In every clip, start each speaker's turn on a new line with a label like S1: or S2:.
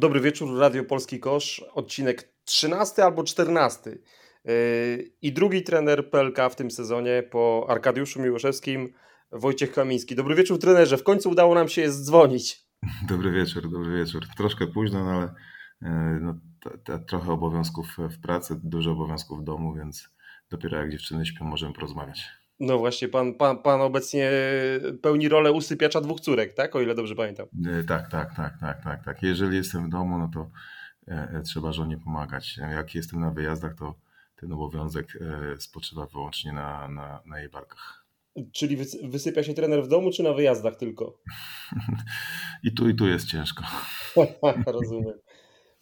S1: Dobry wieczór, Radio Polski Kosz, odcinek 13 albo 14. Yy, I drugi trener PLK w tym sezonie po Arkadiuszu Miłoszewskim, Wojciech Kamiński. Dobry wieczór trenerze, w końcu udało nam się dzwonić.
S2: Dobry wieczór, dobry wieczór. Troszkę późno, no ale yy, no, trochę obowiązków w pracy, dużo obowiązków w domu, więc dopiero jak dziewczyny śpią możemy porozmawiać.
S1: No właśnie, pan, pan, pan obecnie pełni rolę usypiacza dwóch córek, tak? O ile dobrze pamiętam.
S2: E, tak, tak, tak, tak, tak, tak. Jeżeli jestem w domu, no to e, e, trzeba żonie pomagać. Jak jestem na wyjazdach, to ten obowiązek spoczywa wyłącznie na, na, na jej barkach.
S1: Czyli wysypia się trener w domu, czy na wyjazdach tylko?
S2: I tu, i tu jest ciężko.
S1: Rozumiem.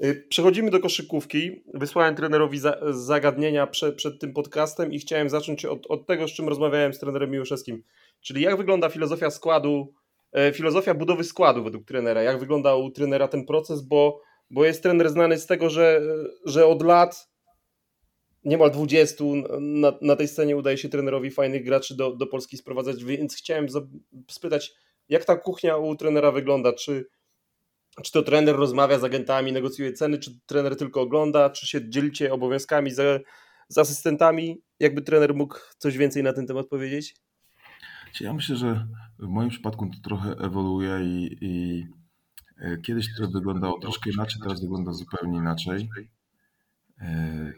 S1: Y, przechodzimy do koszykówki. Wysłałem trenerowi za, zagadnienia przed, przed tym podcastem i chciałem zacząć od, od tego, z czym rozmawiałem z trenerem Miłoszewskim. Czyli jak wygląda filozofia składu, e, filozofia budowy składu według trenera? Jak wygląda u trenera ten proces? Bo, bo jest trener znany z tego, że, że od lat niemal 20 na, na tej scenie udaje się trenerowi fajnych graczy do, do Polski sprowadzać, więc chciałem spytać, jak ta kuchnia u trenera wygląda? Czy czy to trener rozmawia z agentami, negocjuje ceny, czy trener tylko ogląda, czy się dzielicie obowiązkami z, z asystentami? Jakby trener mógł coś więcej na ten temat powiedzieć?
S2: Ja myślę, że w moim przypadku to trochę ewoluuje i, i e, kiedyś to wyglądało troszkę inaczej, teraz wygląda zupełnie inaczej. E,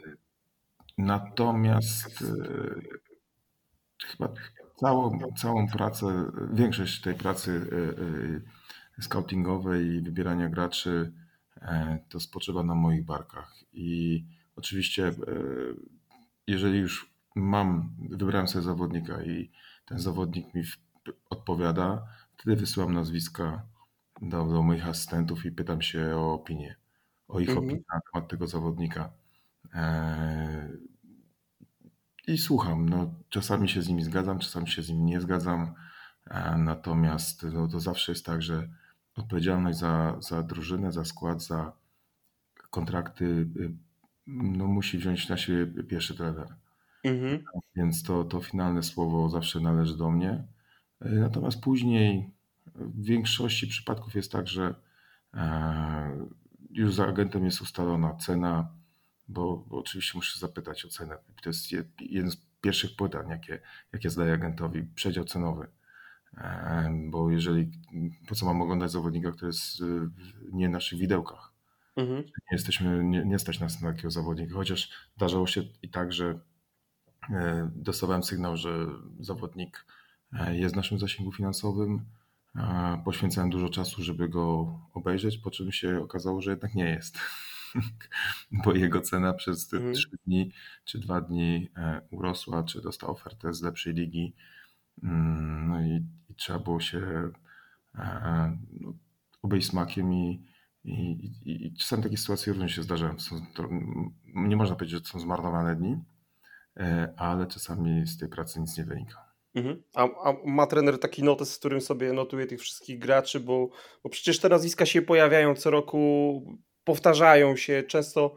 S2: natomiast e, chyba całą, całą pracę, większość tej pracy scoutingowe i wybierania graczy e, to spoczywa na moich barkach. I oczywiście, e, jeżeli już mam, wybrałem sobie zawodnika i ten zawodnik mi odpowiada, wtedy wysyłam nazwiska do, do moich asystentów i pytam się o opinię, o ich mhm. opinię na temat tego zawodnika. E, I słucham. No, czasami się z nimi zgadzam, czasami się z nimi nie zgadzam. Natomiast no, to zawsze jest tak, że odpowiedzialność za, za drużynę, za skład, za kontrakty y, no, musi wziąć na siebie pierwszy trener. Mhm. Więc to, to finalne słowo zawsze należy do mnie. Y, natomiast później w większości przypadków jest tak, że e, już za agentem jest ustalona cena, bo, bo oczywiście muszę zapytać o cenę. To jest jeden z pierwszych pytań, jakie, jakie zadaję agentowi, przedział cenowy bo jeżeli, po co mam oglądać zawodnika, który jest nie w naszych widełkach. Mhm. Nie jesteśmy, nie, nie stać nas na takiego zawodnika, chociaż zdarzało się i tak, że e, dostawałem sygnał, że zawodnik e, jest w naszym zasięgu finansowym. Poświęcałem dużo czasu, żeby go obejrzeć, po czym się okazało, że jednak nie jest. Bo jego cena przez te mhm. 3 dni czy 2 dni e, urosła, czy dostał ofertę z lepszej ligi. Mm, no i trzeba było się e, no, obejść smakiem i, i, i, i czasami takie sytuacje również się zdarzają. Są, to, nie można powiedzieć, że są zmarnowane dni, e, ale czasami z tej pracy nic nie wynika.
S1: Mhm. A, a, ma trener taki notes, z którym sobie notuje tych wszystkich graczy, bo, bo przecież te nazwiska się pojawiają co roku, powtarzają się często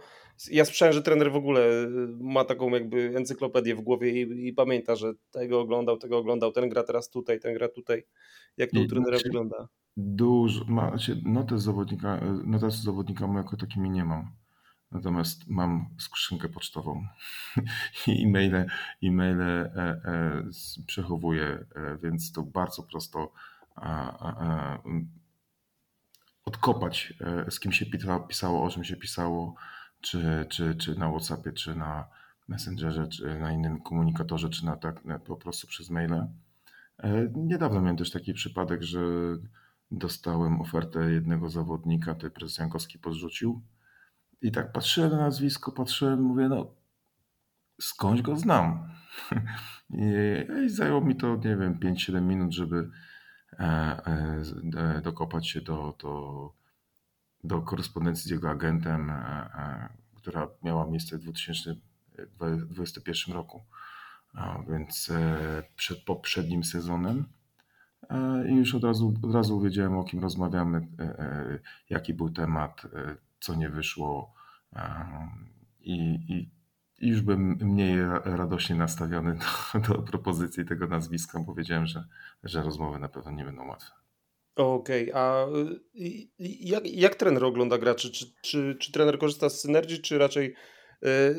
S1: ja słyszałem, że trener w ogóle y, ma taką jakby encyklopedię w głowie i, i, pamięta, że tego oglądał, tego oglądał, ten gra teraz tutaj, ten gra tutaj. Jak to u trenera wygląda?
S2: Dużo, ma, znaczy notes zawodnika, notes zawodnika jako takimi nie mam. Natomiast mam skrzynkę pocztową i e-maile, e-maile e, e, przechowuję, e, więc to bardzo prosto odkopać, e, z kim się pisało, o czym się pisało, czy, czy, czy na WhatsAppie, czy na Messengerze, czy na innym komunikatorze, czy na tak na, po prostu przez maile. E, niedawno miałem też taki przypadek, że dostałem ofertę jednego zawodnika, tutaj prezes Jankowski podrzucił i tak patrzyłem na nazwisko, patrzyłem, mówię, no skądś go znam. I, i zajęło mi to, nie wiem, 5-7 minut, żeby e, e, dokopać się do, do do korespondencji z jego agentem, e, e, która miała miejsce w 2021 roku, więc e, przed poprzednim sezonem. I już od razu, od razu wiedziałem, o kim rozmawiamy, jaki był temat, co nie wyszło. I, i, i już byłem mniej radośnie nastawiony do, do propozycji tego nazwiska, bo wiedziałem, że, że rozmowy na pewno nie będą łatwe.
S1: Okej, a y, jak, jak trener ogląda graczy? Czy, czy, czy trener korzysta z synergii, czy raczej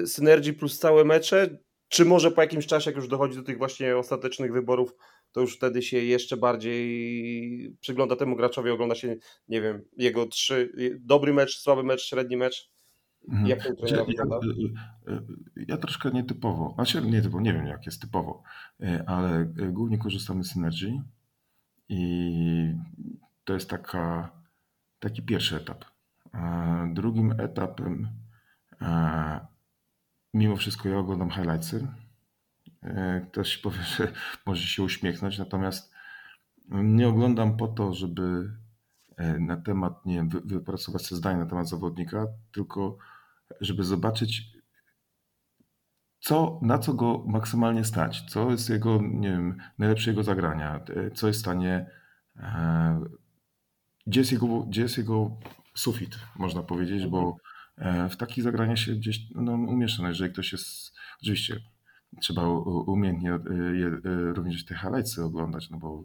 S1: y, synergii plus całe mecze? Czy może po jakimś czasie, jak już dochodzi do tych właśnie ostatecznych wyborów, to już wtedy się jeszcze bardziej przygląda temu graczowi, ogląda się, nie wiem, jego trzy, dobry mecz, słaby mecz, średni mecz?
S2: Mhm.
S1: Jak ten trener
S2: ja,
S1: wygląda?
S2: y, y, y, ja troszkę nietypowo, znaczy nie typowo, nie wiem jak jest typowo, ale głównie korzystamy z Synergy i to jest taka, taki pierwszy etap. E, Drugim etapem, e, mimo wszystko ja oglądam highlightsy. E, Ktoś powie, że może się uśmiechnąć, natomiast nie oglądam po to, żeby na temat, nie wiem, wy- wypracować sobie zdanie na temat zawodnika, tylko żeby zobaczyć, co, na co go maksymalnie stać, co jest jego, nie wiem, najlepsze jego zagrania, e, co jest w stanie, e, gdzie jest jego, gdzie jest jego sufit, można powiedzieć, bo e, w takich zagraniach się gdzieś no, umieszcza, no, jeżeli ktoś jest, oczywiście trzeba umiejętnie e, również te highlightsy oglądać, no bo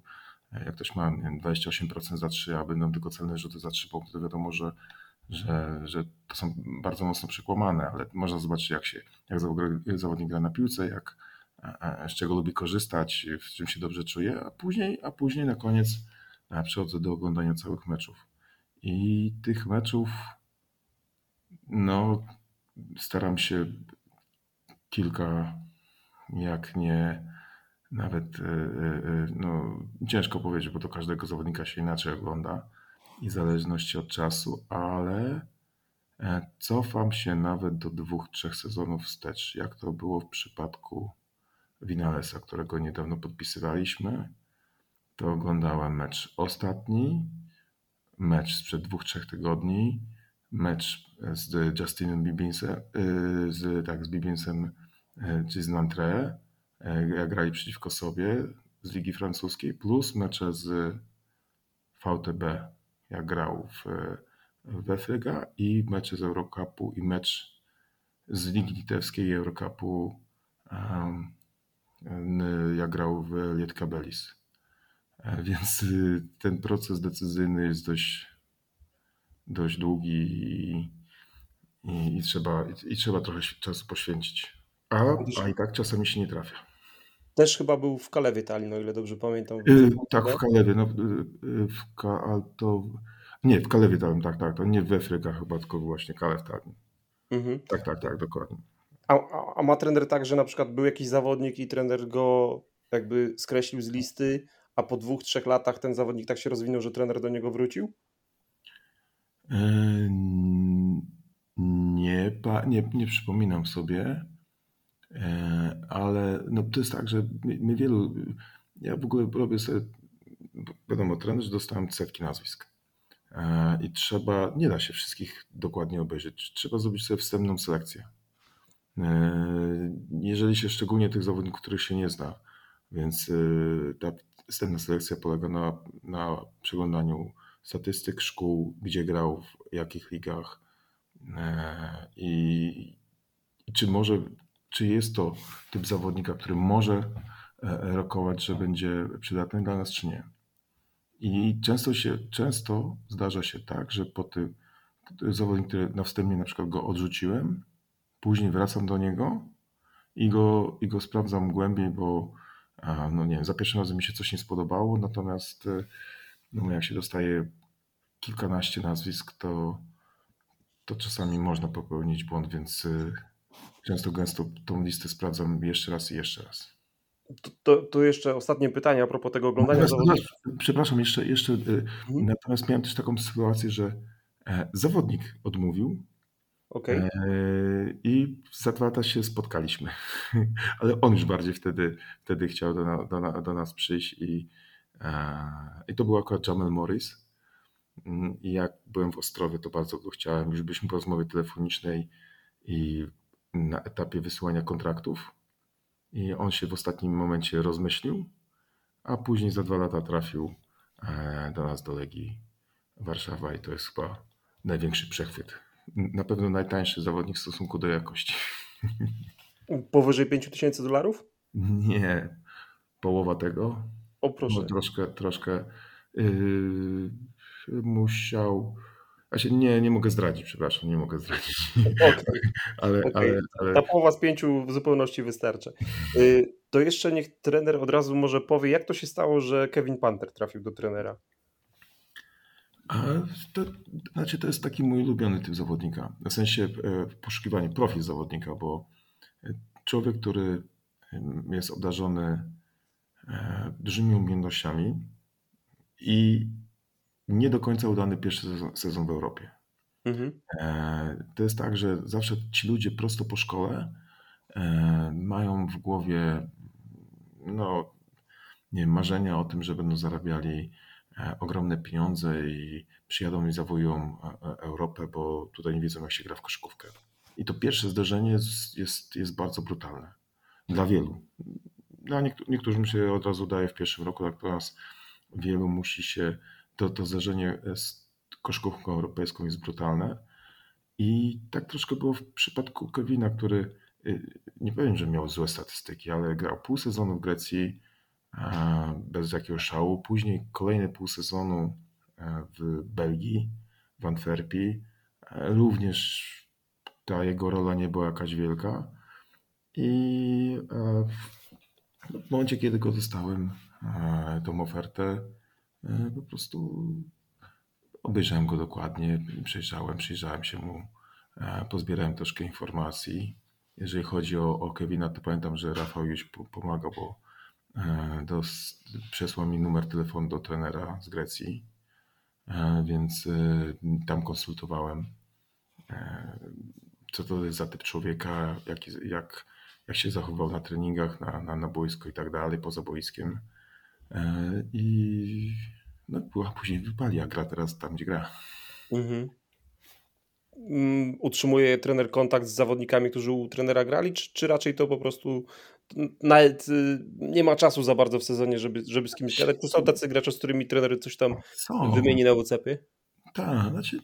S2: jak ktoś ma nie wiem, 28% za 3, a będą tylko celne rzuty za 3 punkty, to wiadomo, że, że, że to są bardzo mocno przekłamane, ale można zobaczyć jak się, jak zawo- zawodnik gra na piłce, jak, e, e, z czego lubi korzystać, w czym się dobrze czuje, a później, a później na koniec e, przechodzę do oglądania całych meczów. I tych meczów, no, staram się kilka, jak nie nawet, no, ciężko powiedzieć, bo to każdego zawodnika się inaczej ogląda i zależności od czasu, ale e, cofam się nawet do dwóch, trzech sezonów wstecz, jak to było w przypadku Vinalesa, którego niedawno podpisywaliśmy. To oglądałem mecz ostatni, mecz sprzed dwóch, trzech tygodni, mecz z Justinem Bibinsem, y, z, tak, z Bibinsem, czy z Nanterre, y, jak grali przeciwko sobie z Ligi Francuskiej, plus mecze z VTB, jak grał w, w Efryga i mecze z Eurocupu i mecz z Ligi Litewskiej Eurocupu, um, jak grał w Lietkabelis. E, Więc y, ten proces decyzyjny jest dość, dość długi i, i, i, trzeba, i, i trzeba trochę czasu poświęcić. A, a i tak czasami się nie trafia.
S1: Też chyba był w Kalewie Tallinn, o ile dobrze pamiętam.
S2: Y, tak, w Kalewie. No, y, y, w Ka, to, nie, w Kalewie dałem, tak, tak. To nie w Efrykach chyba, tylko właśnie Kalew Tallinn.
S1: Mhm.
S2: Tak, tak, tak, dokładnie.
S1: A, a, a ma trener tak, że na przykład był jakiś zawodnik i trener go jakby skreślił z listy, a po dwóch, trzech latach ten zawodnik tak się rozwinął, że trener do niego wrócił?
S2: N- Nie, nie, nie przypominam sobie, ale no to jest tak, że my, wielu, ja w ogóle robię sobie, wiadomo, trener, dostałem setki nazwisk E, i trzeba, nie da się wszystkich dokładnie obejrzeć, trzeba zrobić sobie wstępną selekcję. E, Jeżeli się szczególnie tych zawodników, których się nie zna, więc e, ta wstępna selekcja polega na, na przeglądaniu statystyk szkół, gdzie grał, w jakich ligach e, i, i czy może, czy jest to typ zawodnika, który może e, rokować, że będzie przydatny dla nas, czy nie. I często się, często zdarza się tak, że po tym zawodnik, który na wstępie na przykład go odrzuciłem, później wracam do niego i go, i go sprawdzam głębiej, bo no nie wiem, za pierwszym razem mi się coś nie spodobało, natomiast e, no jak się dostaje kilkanaście nazwisk, to, to czasami można popełnić błąd, więc e, często gęsto tą listę sprawdzam jeszcze raz i jeszcze raz.
S1: To jeszcze ostatnie pytanie a propos tego oglądania
S2: Natomiast,
S1: zawodników.
S2: przepraszam, jeszcze, jeszcze e,
S1: Mhm.
S2: natomiast miałem też taką sytuację, że e, zawodnik odmówił
S1: Okej.
S2: e, i za dwa lata się spotkaliśmy, ale on już bardziej wtedy, wtedy chciał do, do, do nas przyjść i, e, i to był akurat Jamel Morris. Mm, I jak byłem w Ostrowie, to bardzo go chciałem. Już byliśmy po rozmowie telefonicznej i na etapie wysyłania kontraktów. I on się w ostatnim momencie rozmyślił, a później za dwa lata trafił e, do nas do Legii Warszawa i to jest chyba największy przechwyt. Na pewno najtańszy zawodnik w stosunku do jakości.
S1: Powyżej 5000 dolarów?
S2: Nie, połowa tego.
S1: O proszę.
S2: No, troszkę, troszkę. Yy, musiał. Się nie, nie mogę zdradzić, przepraszam, nie mogę zdradzić.
S1: Okay.
S2: ale,
S1: okay.
S2: ale, ale...
S1: Ta połowa z pięciu w zupełności wystarczy. To jeszcze niech trener od razu może powie, jak to się stało, że Kevin Panther trafił do trenera.
S2: A to, znaczy to jest taki mój ulubiony typ zawodnika. W sensie e, poszukiwanie profil zawodnika, bo człowiek, który jest obdarzony e, dużymi umiejętnościami i nie do końca udany pierwszy sezon, sezon w Europie. Mhm. E, to jest tak, że zawsze ci ludzie prosto po szkole mają w głowie no, nie wiem, marzenia o tym, że będą zarabiali E, ogromne pieniądze i przyjadą i zawojują e, e, Europę, bo tutaj nie wiedzą, jak się gra w koszykówkę. I to pierwsze zderzenie jest, jest, jest bardzo brutalne dla wielu. Dla niektórych, niektórym się od razu daje w pierwszym roku, natomiast wielu musi się, to, to zderzenie z koszykówką europejską jest brutalne. I tak troszkę było w przypadku Kevina, który nie powiem, że miał złe statystyki, ale grał pół sezonu w Grecji, bez jakiegoś szału. Później kolejne pół sezonu e, w Belgii, w Antwerpii. E, również ta jego rola nie była jakaś wielka. I e, w momencie, kiedy go dostałem, tą ofertę, po prostu obejrzałem go dokładnie, przejrzałem, przyjrzałem się mu, pozbierałem troszkę informacji. Jeżeli chodzi o, o Kevina, to pamiętam, że Rafał już pomagał, bo E, do, przesłał mi numer telefonu do trenera z Grecji, e, więc e, tam konsultowałem, co to jest za typ człowieka, jak, jak, jak się zachował na treningach, na, na, na boisku i tak dalej, poza boiskiem. I no, była później wypali, a gra teraz tam, gdzie gra. Mhm.
S1: Mm, utrzymuje trener kontakt z zawodnikami, którzy u trenera grali, czy, czy raczej to po prostu nawet y, nie ma czasu za bardzo w sezonie, żeby, żeby z kimś gadać? Czy są tacy gracze, z którymi trener coś tam są. wymieni na WhatsAppie?
S2: Tak, znaczy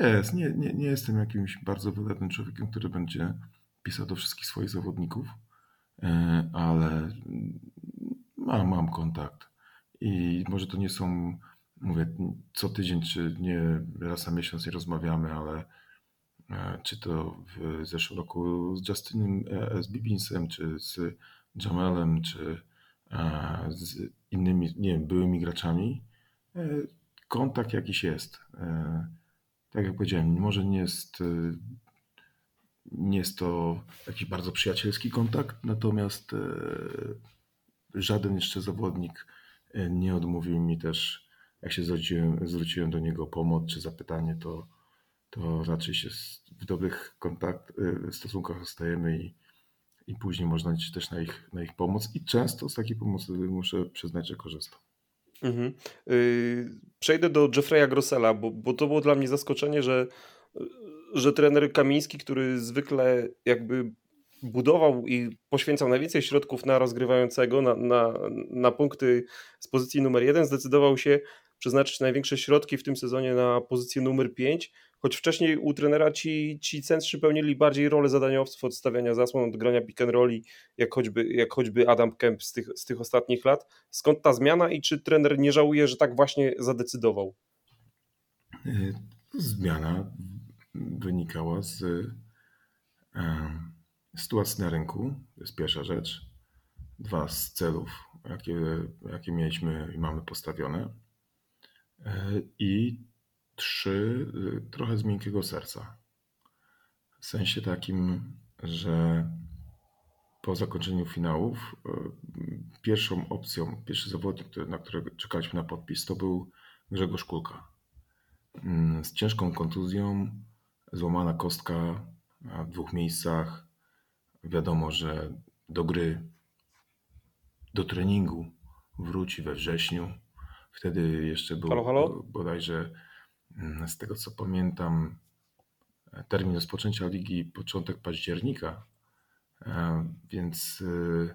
S2: jest. Nie, nie, nie jestem jakimś bardzo wybrednym człowiekiem, który będzie pisał do wszystkich swoich zawodników, e, ale mam, mam kontakt. I może to nie są, mówię, co tydzień, czy nie raz na miesiąc nie rozmawiamy, ale E, czy to w zeszłym roku z Justinem, e, z Bibinsem, czy z Jamelem, czy e, z innymi, nie wiem, byłymi graczami, kontakt jakiś jest. Tak jak powiedziałem, może nie jest, nie jest to jakiś bardzo przyjacielski kontakt, natomiast żaden jeszcze zawodnik nie odmówił mi też, jak się zwróciłem, zwróciłem do niego o pomoc czy zapytanie, to to raczej się w dobrych kontakt, y, stosunkach zostajemy i, i później można liczyć też na ich, na ich pomoc i często z takiej pomocy muszę przyznać, że korzystam. Mhm.
S1: Yy, przejdę do Jeffreya Grossela, bo, bo to było dla mnie zaskoczenie, że, że trener Kamiński, który zwykle jakby budował i poświęcał najwięcej środków na rozgrywającego, na, na, na punkty z pozycji numer jeden, zdecydował się przeznaczyć największe środki w tym sezonie na pozycję numer 5, choć wcześniej u trenera ci, ci centrzy pełnili bardziej rolę zadaniowców od stawiania zasłon, od grania pick and rolli, jak choćby, jak choćby Adam Kemp z tych, z tych ostatnich lat. Skąd ta zmiana i czy trener nie żałuje, że tak właśnie zadecydował?
S2: Y, zmiana wynikała z sytuacji na rynku, to jest pierwsza rzecz. Dwa z celów, jakie, jakie mieliśmy i mamy postawione. E, I trzy, y, trochę z miękkiego serca. W sensie takim, że po zakończeniu finałów y, pierwszą opcją, pierwszy zawodnik, na którego czekaliśmy na podpis, to był Grzegorz Kulka. Mm, z ciężką kontuzją, złamana kostka w dwóch miejscach. Wiadomo, że do gry, do treningu wróci we wrześniu. Wtedy jeszcze był halo, halo? bodajże Mm, z tego co pamiętam, termin rozpoczęcia ligi początek października, e, więc e,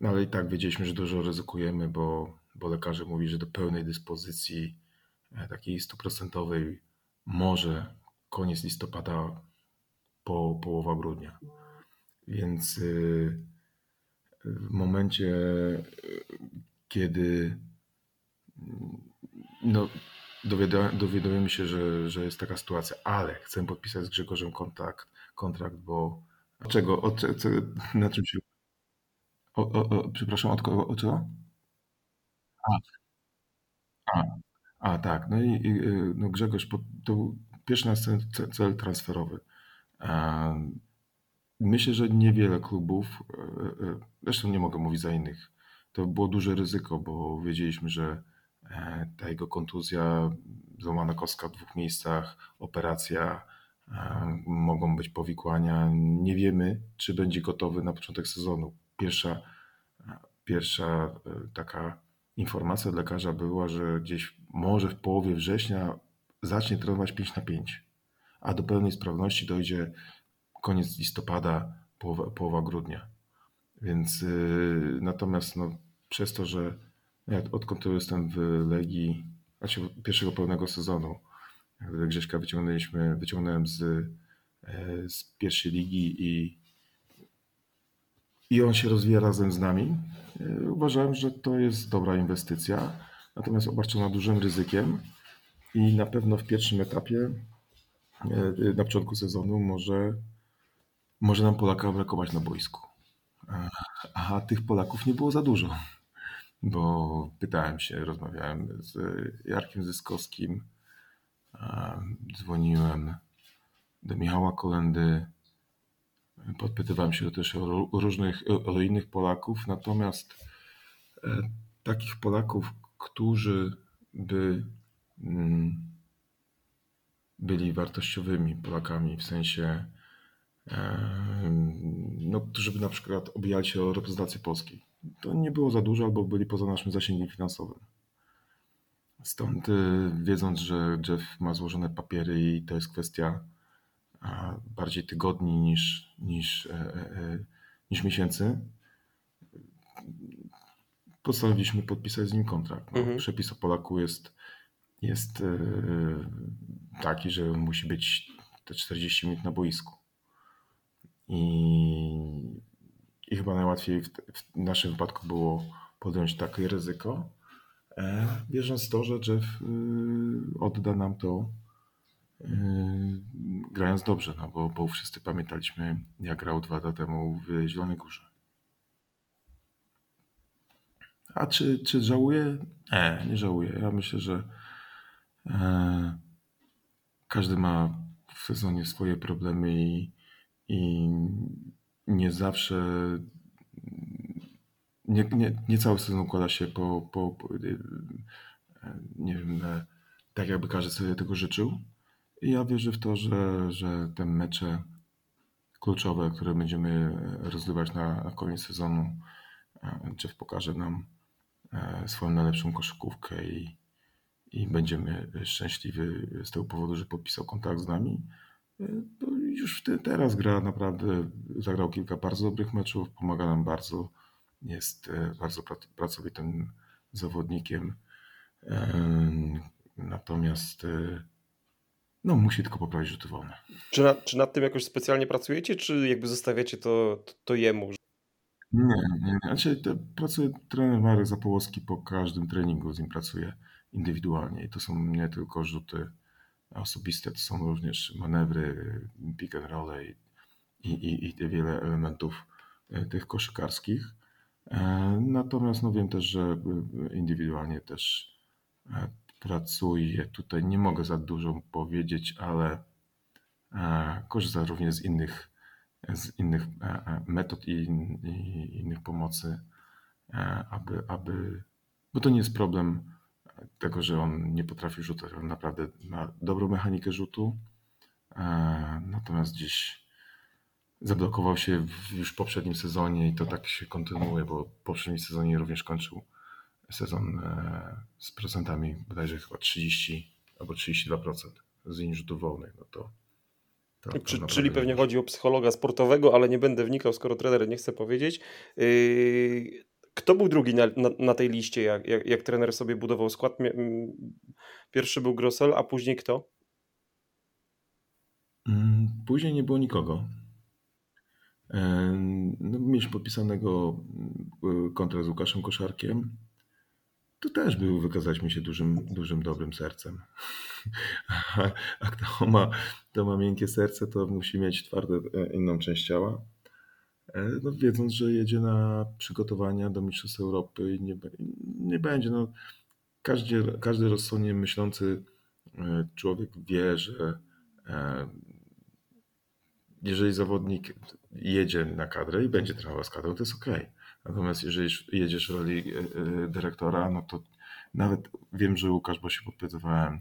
S2: no ale i tak wiedzieliśmy, że dużo ryzykujemy, bo, bo lekarze mówi, że do pełnej dyspozycji e, takiej stuprocentowej może koniec listopada, po, połowa grudnia. Więc w momencie, kiedy no, dowiadujemy się, że, że jest taka sytuacja, ale chcę podpisać z Grzegorzem kontrakt, kontrakt bo czego, o, co, na czym się... O, o, o, przepraszam, od o co? A, a, a tak, no i, i no Grzegorz, to był pierwszy nasz cel, cel transferowy. Myślę, że niewiele klubów, e, e, zresztą nie mogę mówić za innych, to było duże ryzyko, bo wiedzieliśmy, że e, ta jego kontuzja, złamana kostka w dwóch miejscach, operacja, mogą być powikłania. Nie wiemy, czy będzie gotowy na początek sezonu. Pierwsza, pierwsza taka informacja od lekarza była, że gdzieś może w połowie września zacznie trenować 5 na 5, a do pełnej sprawności dojdzie koniec listopada, połowa, połowa grudnia. Więc yy, natomiast no, przez to, że ja odkąd tu jestem w Legii, znaczy pierwszego pełnego sezonu, Grześka wyciągnęliśmy, wyciągnąłem z, e, z pierwszej ligi i, i on się rozwija razem z nami. E, uważałem, że to jest dobra inwestycja, natomiast obarczona dużym ryzykiem i na pewno w pierwszym etapie, e, na początku sezonu może może nam Polaka brakować na boisku. A tych Polaków nie było za dużo, bo pytałem się, rozmawiałem z Jarkiem Zyskowskim, dzwoniłem do Michała Kolendy, podpytywałem się też o różnych, o innych Polaków, natomiast e, takich Polaków, którzy by mm, byli wartościowymi Polakami w sensie no, żeby na przykład obijali się o reprezentację Polski. To nie było za dużo, albo byli poza naszym zasięgiem finansowym. Stąd y, wiedząc, że Jeff ma złożone papiery i to jest kwestia bardziej tygodni niż, niż, e, e, e, niż miesięcy, postanowiliśmy podpisać z nim kontrakt. No, mhm. Przepis o Polaku jest, jest taki, że musi być te 40 minut na boisku. I, i chyba najłatwiej w, w naszym wypadku było podjąć takie ryzyko, e, wierząc to, że Jeff y, odda nam to y, grając dobrze, no bo, bo wszyscy pamiętaliśmy, jak grał dwa lata temu w Zielonej Górze. A czy, czy żałuję? Nie, nie żałuję. Ja myślę, że e, każdy ma w sezonie swoje problemy i i nie zawsze, nie, nie, nie cały sezon układa się po, po, po nie wiem, tak jakby każdy sobie tego życzył. I ja wierzę w to, że, że te mecze kluczowe, które będziemy rozgrywać na, na koniec sezonu, Jeff pokaże nam e, swoją najlepszą koszykówkę i, i będziemy szczęśliwi z tego powodu, że podpisał kontakt z nami już teraz gra naprawdę, zagrał kilka bardzo dobrych meczów, pomaga nam bardzo, jest e, bardzo pracowitym zawodnikiem. Natomiast e, no, musi tylko poprawić rzuty wolne.
S1: Czy, na, czy nad tym jakoś specjalnie pracujecie, czy jakby zostawiacie to, to, to jemu?
S2: Nie, nie, nie. Znaczy, pracuje trener Marek Zapołowski po każdym treningu, z nim pracuje indywidualnie i to są nie tylko rzuty osobiste, to są również manewry, pick and roll i, i, i wiele elementów e, tych koszykarskich. E, natomiast no wiem też, że e, indywidualnie też pracuję. Tutaj nie mogę za dużo powiedzieć, ale korzysta również z innych, z innych metod i, i innych pomocy, aby, aby, bo to nie jest problem tego, że on nie potrafi rzucać. On naprawdę ma dobrą mechanikę rzutu, e, natomiast gdzieś zablokował się w już poprzednim sezonie i to tak się kontynuuje, bo w poprzednim sezonie również kończył sezon e, z procentami bodajże chyba 30 albo 32% z linii rzutów wolnych. No to,
S1: to, to Czyli pewnie chodzi o psychologa sportowego, ale nie będę wnikał, skoro trener nie chce powiedzieć. Yy, kto był drugi na, na, na tej liście, jak, jak, jak, trener sobie budował skład? Pierwszy był Grossel, a później kto?
S2: Mm, później nie było nikogo. No, mieliśmy podpisanego mm, kontrakt z Łukaszem Koszarkiem. to też był, wykazaliśmy się dużym, dużym dobrym sercem. A kto ma, kto ma miękkie serce, to musi mieć twarde e, inną część ciała. E, no, wiedząc, że jedzie na przygotowania do Mistrzostw Europy i nie, nie będzie. No, każdy, każdy rozsądnie myślący e, człowiek wie, że jeżeli zawodnik jedzie na kadrę i będzie trenował z kadrą, to jest ok. Natomiast jeżeli jedziesz w roli dyrektora, no to nawet wiem, że Łukasz, bo się podpytywałem e,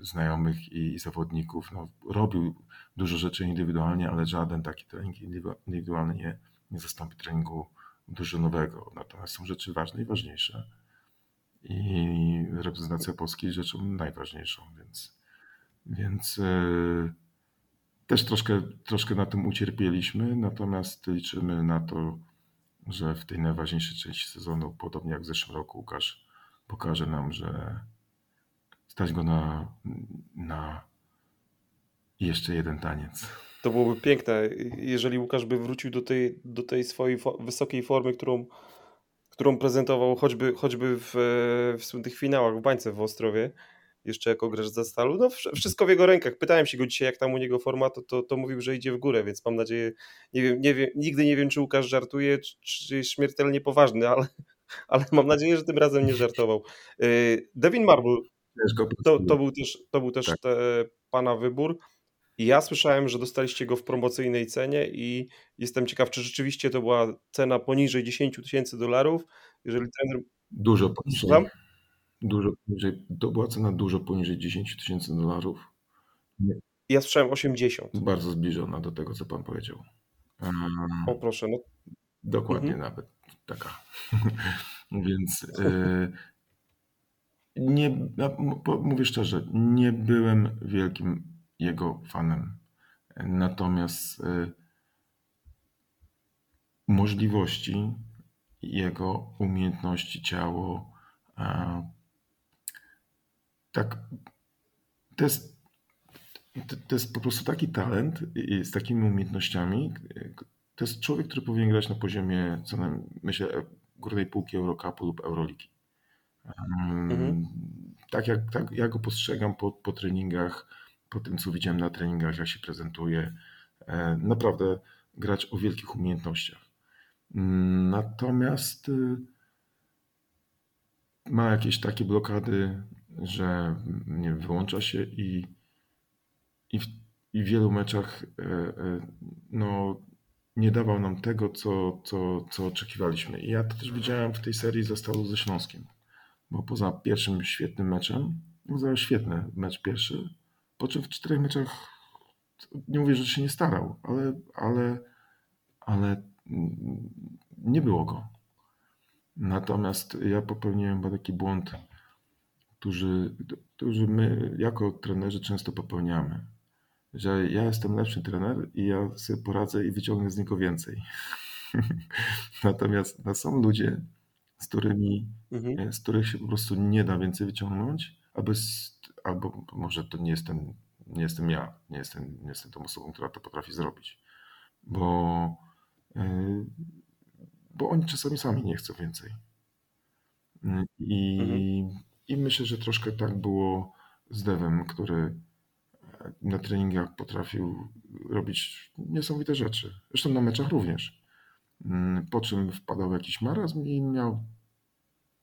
S2: znajomych i zawodników, no, robił dużo rzeczy indywidualnie, ale żaden taki trening indywidualny nie, nie zastąpi treningu drużynowego. Natomiast są rzeczy ważne i ważniejsze. I reprezentacja Polski jest rzeczą najważniejszą, więc, więc yy, też troszkę, troszkę na tym ucierpieliśmy, natomiast liczymy na to, że w tej najważniejszej części sezonu, podobnie jak w zeszłym roku, Łukasz pokaże nam, że stać go na, na jeszcze jeden taniec.
S1: To byłoby piękne, jeżeli Łukasz by wrócił do tej, do tej swojej fo wysokiej formy, którą, którą prezentował choćby, choćby w, w tych finałach w bańce w Ostrowie, jeszcze jako gracz za stalu. No wszystko w jego rękach. Pytałem się go dzisiaj, jak tam u niego forma, to, to, to mówił, że idzie w górę, więc mam nadzieję, nie wiem, nie wiem, nigdy nie wiem, czy Łukasz żartuje, czy, czy jest śmiertelnie poważny, ale, ale mam nadzieję, że tym razem nie żartował. Y, Devin Marble, to, to był też, to był też tak. te, pana wybór. I ja słyszałem, że dostaliście go w promocyjnej cenie i jestem ciekaw, czy rzeczywiście to była cena poniżej 10 tysięcy dolarów. Jeżeli trener...
S2: Dużo poniżej. Słucham? Dużo poniżej. To była cena dużo poniżej 10 tysięcy dolarów.
S1: Nie. Ja słyszałem 80.
S2: Bardzo zbliżona do tego, co pan powiedział.
S1: O proszę, no.
S2: Dokładnie mhm. nawet taka. Więc yy, nie, mówię szczerze, nie byłem wielkim jego fanem. Natomiast yy, możliwości jego umiejętności, ciało, tak, to jest, to jest po prostu taki talent z takimi umiejętnościami. To jest człowiek, który powinien grać na poziomie, co myślę, górnej półki Eurocupu lub Euroligi. Mhm. Tak, jak, tak ja go postrzegam po, po treningach, po tym, co widziałem na treningach, jak się prezentuje. E, naprawdę grać o wielkich umiejętnościach. Natomiast y, ma jakieś takie blokady, że nie wiem, wyłącza się i, i, w, i w wielu meczach e, e, no, nie dawał nam tego, co, co, co oczekiwaliśmy. I ja to też widziałem w tej serii ze Stalu ze Śląskiem, bo poza pierwszym świetnym meczem, był świetny mecz pierwszy, po czym w czterech meczach nie mówię, że się nie starał, ale, ale, ale nie było go. Natomiast ja popełniłem taki błąd, który, który my jako trenerzy często popełniamy. Że ja jestem lepszy trener i ja sobie poradzę i wyciągnę z niego więcej. Natomiast no, są ludzie, z którymi, mhm. z których się po prostu nie da więcej wyciągnąć, albo, albo może to nie jestem, nie jestem ja, nie jestem, nie jestem tą osobą, która to potrafi zrobić. Bo yy, bo oni czasami sami nie chcą więcej. I, mhm. i myślę, że troszkę tak było z Devem, który na treningach potrafił robić niesamowite rzeczy. Zresztą na meczach również. Po czym wpadał w jakiś marazm i miał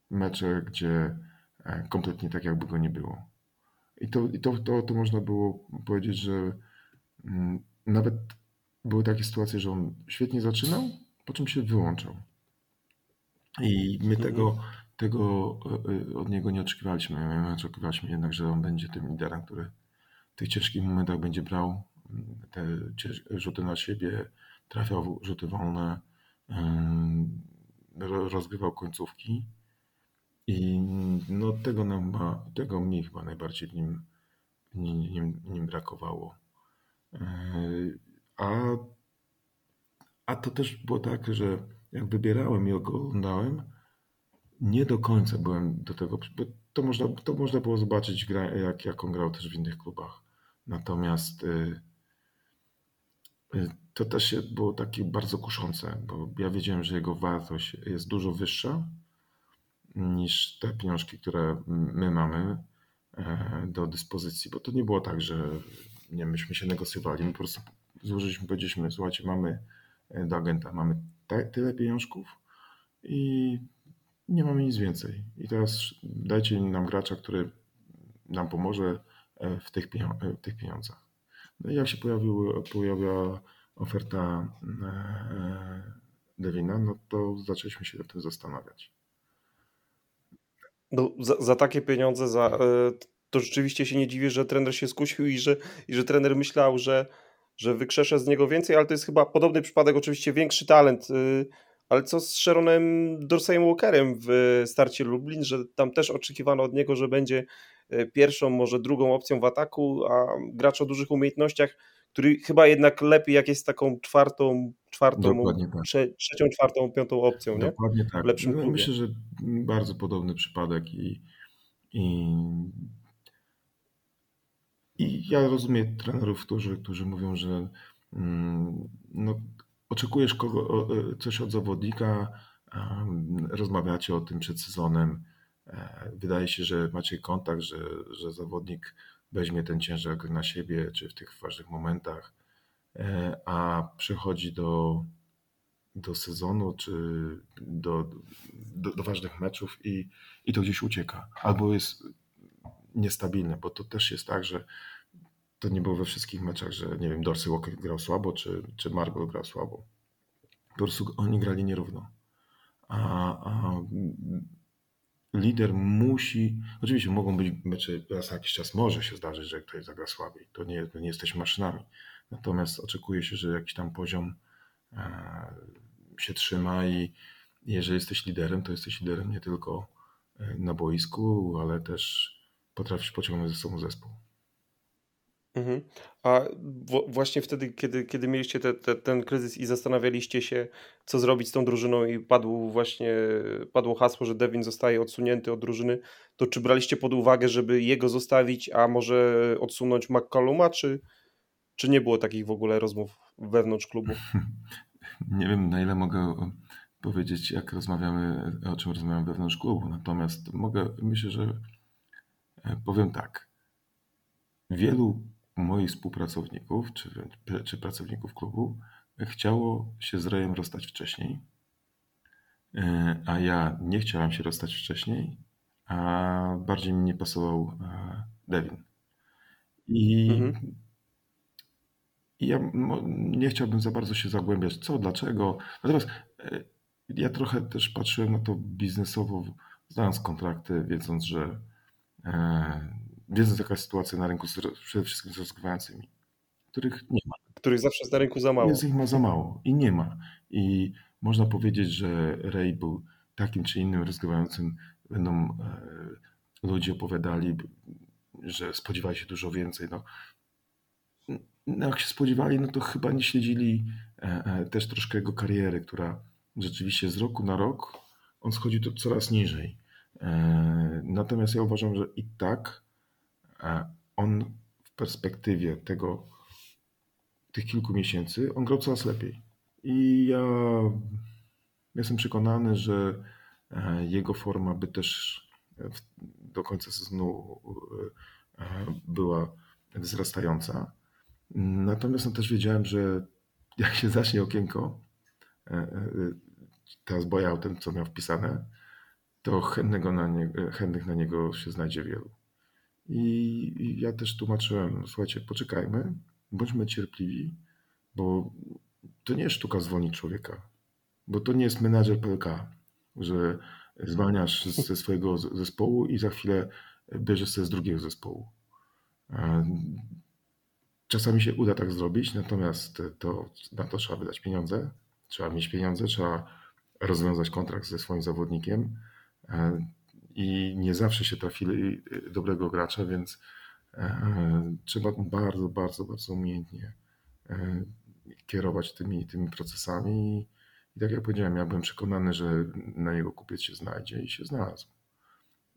S2: mecze, gdzie e, kompletnie tak jakby go nie było. I to, i to, to, to można było powiedzieć, że mm, nawet były takie sytuacje, że on świetnie zaczynał, po czym się wyłączał. I my mhm. tego, tego e, e, od niego nie oczekiwaliśmy. My oczekiwaliśmy jednak, że on będzie tym liderem, który w tych ciężkich momentach będzie brał mm, te rzuty na siebie, trafiał rzuty wolne, rozgrywał końcówki. I no, tego, nam tego mi chyba najbardziej w nim, nim, nim brakowało. E, a a to też było tak, że jak wybierałem i oglądałem, nie do końca byłem do tego, to można, to można było zobaczyć, jak, jak on grał też w innych klubach. Natomiast y, to też było takie bardzo kuszące, bo ja wiedziałem, że jego wartość jest dużo wyższa. niż te pieniążki, które my mamy do dyspozycji, bo to nie było tak, że nie myśmy się negocjowali, my po prostu złożyliśmy, powiedzieliśmy, słuchajcie, mamy do agenta, mamy te, tyle pieniążków i nie mamy nic więcej. I teraz dajcie nam gracza, który nam pomoże w tych, w tych pieniądzach. No i jak się pojawił, pojawiła oferta e, Devina, no to zaczęliśmy się nad tym zastanawiać.
S1: No, za, za takie pieniądze, za, e, to rzeczywiście się nie dziwię, że trener się skusił i że, i że trener myślał, że, że wykrzeszę z niego więcej, ale to jest chyba podobny przypadek, oczywiście większy talent. Ale co z Sharonem Dorseyem Walkerem w starcie Lublin, że tam też oczekiwano od niego, że będzie e, pierwszą, może drugą opcją w ataku, a gracz o dużych umiejętnościach, który chyba jednak lepiej jak jest taką czwartą, czwartą, tak. trze, trzecią, czwartą, piątą opcją, nie?
S2: Dokładnie tak. lepszym no, myślę, że bardzo podobny przypadek i, i, i ja rozumiem trenerów, którzy, którzy mówią, że mm, no, oczekujesz kogo, e, coś od zawodnika, rozmawiacie o tym przed sezonem, e, wydaje się, że macie kontakt, że, że zawodnik weźmie ten ciężar na siebie, czy w tych ważnych momentach, e, a przychodzi do, do sezonu, czy do, do, do ważnych meczów i, i to gdzieś ucieka. Albo jest niestabilne, bo to też jest tak, że to nie było we wszystkich meczach, że nie wiem, Dorsey Walker grał słabo, czy, czy Margot grał słabo. Po prostu oni grali nierówno. A, a lider musi. Oczywiście mogą być mecze raz na jakiś czas, może się zdarzyć, że ktoś zagra słabiej. To nie, to nie jesteśmy maszynami. Natomiast oczekuje się, że jakiś tam poziom e, się trzyma i jeżeli jesteś liderem, to jesteś liderem nie tylko e, na boisku, ale też potrafisz pociągnąć ze sobą zespół.
S1: Mhm. A właśnie wtedy, kiedy, kiedy mieliście te, te, ten kryzys i zastanawialiście się, co zrobić z tą drużyną i padło właśnie padło hasło, że Devin zostaje odsunięty od drużyny, to czy braliście pod uwagę, żeby jego zostawić, a może odsunąć McCalluma, czy, czy nie było takich w ogóle rozmów wewnątrz klubu?
S2: Nie wiem, na ile mogę powiedzieć, jak rozmawiamy, o czym rozmawiamy wewnątrz klubu, natomiast mogę, myślę, że e, powiem tak. Wielu moich współpracowników czy, czy pracowników klubu chciało się z Rejem rozstać wcześniej, e, a ja nie chciałem się rozstać wcześniej, a bardziej mi nie pasował e, Devin. I, mhm. i ja nie chciałbym za bardzo się zagłębiać, co, dlaczego. Natomiast e, ja trochę też patrzyłem na to biznesowo, znając kontrakty, wiedząc, że wiedząc jaka jest sytuacja na rynku przede wszystkim z rozgrywającymi, których nie ma.
S1: Których zawsze jest na rynku za mało.
S2: Jest ich ma za mało i nie ma. I można powiedzieć, że Ray był takim czy innym rozgrywającym, będą e, ludzie opowiadali, że spodziewali się dużo więcej. No, no jak się spodziewali, no to chyba nie śledzili e, e, też troszkę jego kariery, która rzeczywiście z roku na rok on schodzi to coraz niżej. E, natomiast ja uważam, że i tak on w perspektywie tego, tych kilku miesięcy, on grał coraz lepiej. I ja jestem przekonany, że e, jego forma by też do końca sezonu e, była wzrastająca. Natomiast no też wiedziałem, że jak się zacznie okienko, e, teraz tym, co miał wpisane, to chętnego na nie, chętnych na niego się znajdzie wielu. I, ja też tłumaczyłem, słuchajcie, poczekajmy, bądźmy cierpliwi, bo to nie jest sztuka zwolnić człowieka, bo to nie jest menadżer PLK, że zwalniasz ze swojego zespołu i za chwilę bierzesz sobie z drugiego zespołu. Czasami się uda tak zrobić, natomiast to, na to trzeba wydać pieniądze, trzeba mieć pieniądze, trzeba rozwiązać kontrakt ze swoim zawodnikiem i nie zawsze się trafili y, dobrego gracza, więc e, trzeba bardzo, bardzo, bardzo umiejętnie e, kierować tymi, tymi procesami. I tak jak powiedziałem, ja byłem przekonany, że na niego kupiec się znajdzie i się znalazł.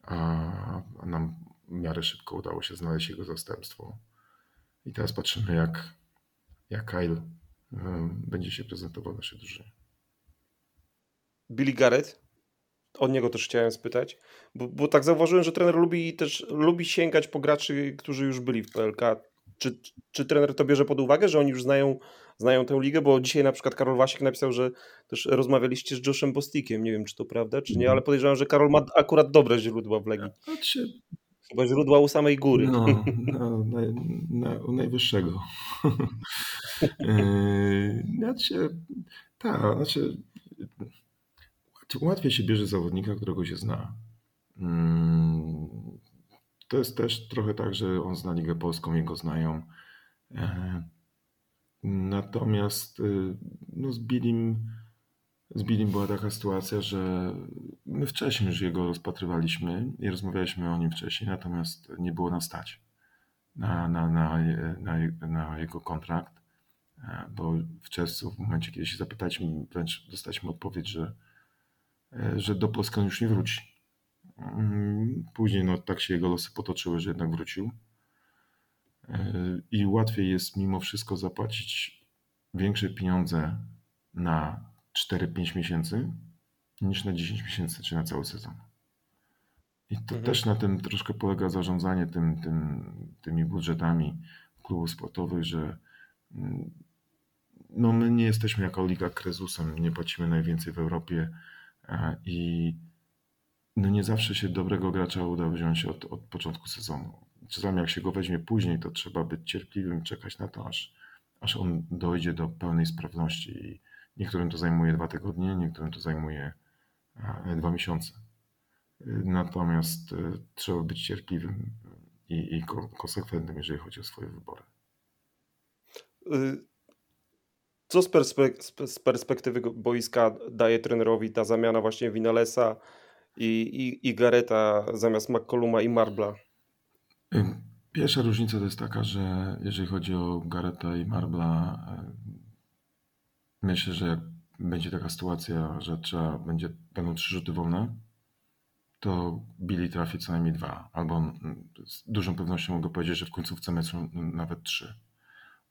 S2: A nam w miarę szybko udało się znaleźć jego zastępstwo. I teraz patrzymy, jak, jak Kyle e, będzie się prezentował w naszej drużynie.
S1: Billy Garrett od niego też chciałem spytać, bo, bo tak zauważyłem, że trener lubi też lubi sięgać po graczy, którzy już byli w PLK. Czy, czy trener to bierze pod uwagę, że oni już znają, znają tę ligę? Bo dzisiaj na przykład Karol Wasiek napisał, że też rozmawialiście z Joshem Bostikiem. Nie wiem, czy to prawda, czy nie, ale podejrzewam, że Karol ma akurat dobre źródła w Legii. Znaczy, Chyba źródła u samej góry.
S2: No, no na, na, u najwyższego. Yy, znaczy, tak, znaczy łatwiej się bierze zawodnika, którego się zna. Mm, to jest też trochę tak, że on zna Ligę Polską, jego znają. E, natomiast y, no, z Bilim z Billim była taka sytuacja, że my wcześniej już jego rozpatrywaliśmy i rozmawialiśmy o nim wcześniej, natomiast nie było nas stać na, na, na, na, na jego kontrakt, e, bo w czerwcu, w momencie, kiedy się zapytaliśmy, wręcz dostaliśmy odpowiedź, że, że do Polski on już nie wróci. Mm, później no, tak się jego losy potoczyły, że jednak wrócił. E, I łatwiej jest mimo wszystko zapłacić większe pieniądze na 4-5 miesięcy niż na 10 miesięcy czy na cały sezon. I to mhm. też na tym troszkę polega zarządzanie tym, tym, tymi budżetami klubów sportowych, że mm, no my nie jesteśmy jako Liga Krezusem, nie płacimy najwięcej w Europie i no nie zawsze się dobrego gracza uda wziąć od, od początku sezonu. Czasami jak się go weźmie później, to trzeba być cierpliwym, czekać na to, aż, aż on dojdzie do pełnej sprawności i, Niektórym to zajmuje dwa tygodnie, niektórym to zajmuje dwa miesiące. Natomiast e, trzeba być cierpliwym i, i konsekwentnym, jeżeli chodzi o swoje wybory.
S1: Y, co z, z perspektywy boiska daje trenerowi ta zamiana właśnie Winalesa i, i, i Gareta zamiast McColluma i Marbla?
S2: Pierwsza różnica to jest taka, że jeżeli chodzi o Gareta i Marbla, Myślę, że jak będzie taka sytuacja, że trzeba będzie, będą trzy rzuty wolne, to Billy trafi co najmniej dwa, albo z dużą pewnością mogę powiedzieć, że w końcówce meczu nawet trzy.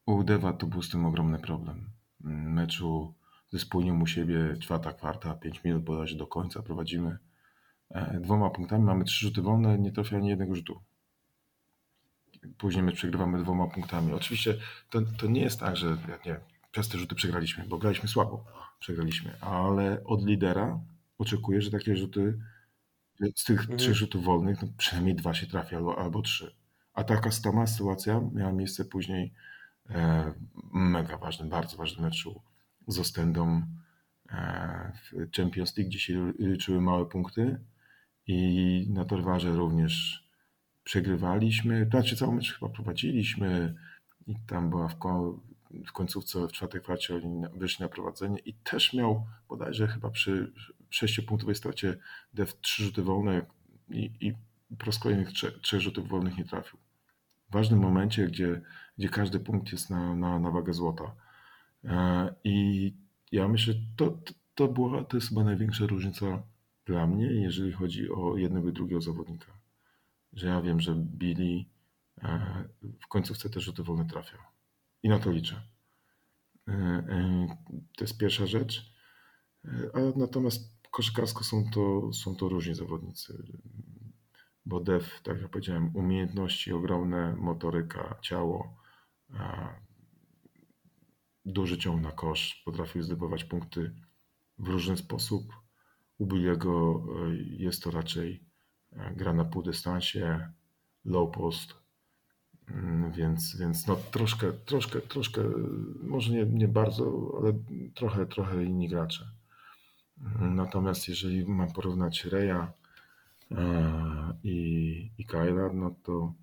S2: U Deva to był z tym ogromny problem. Meczu ze spójnią u siebie, czwarta, kwarta, pięć minut bodajże do końca prowadzimy e, dwoma punktami, mamy trzy rzuty wolne, nie trafia ani jednego rzutu. Później my przegrywamy dwoma punktami. Oczywiście to, to nie jest tak, że nie przez te rzuty przegraliśmy, bo graliśmy słabo, przegraliśmy, ale od lidera oczekuję, że takie rzuty, z tych mhm. trzech rzutów wolnych, no przynajmniej dwa się trafi albo, albo trzy. A taka sama sytuacja miała miejsce później mega ważnym, bardzo ważnym meczu z Ostendą e, w Champions League, gdzie się liczyły małe punkty i na Torwarze również przegrywaliśmy, znaczy cały mecz chyba prowadziliśmy i tam była w, w końcówce, w czwartej kwarcie oni wyszli na prowadzenie i też miał bodajże chyba przy sześciopunktowej stracie Dev trzy rzuty wolne i, i po trzech, trzech rzutów wolnych nie trafił. Ważnym momencie, gdzie, gdzie każdy punkt jest na, na, na wagę złota. E, I ja myślę, to, to, była, to jest chyba największa różnica dla mnie, jeżeli chodzi o jednego i drugiego zawodnika. Że ja wiem, że Billy e, w końcówce te rzuty wolne trafiał. I na to liczę. E, to jest pierwsza rzecz. A natomiast koszykarsko są to, są to różni zawodnicy. Bo dev, tak jak powiedziałem, umiejętności ogromne, motoryka, ciało, duży ciąg na kosz, potrafił zdobywać punkty w różny sposób. U Billiego jest to raczej gra na półdystansie, low post, Mm, więc, więc no troszkę, troszkę, troszkę, może nie, nie bardzo, ale trochę, trochę inni gracze. Natomiast jeżeli mam porównać Reya e, i, i Kyla, no to,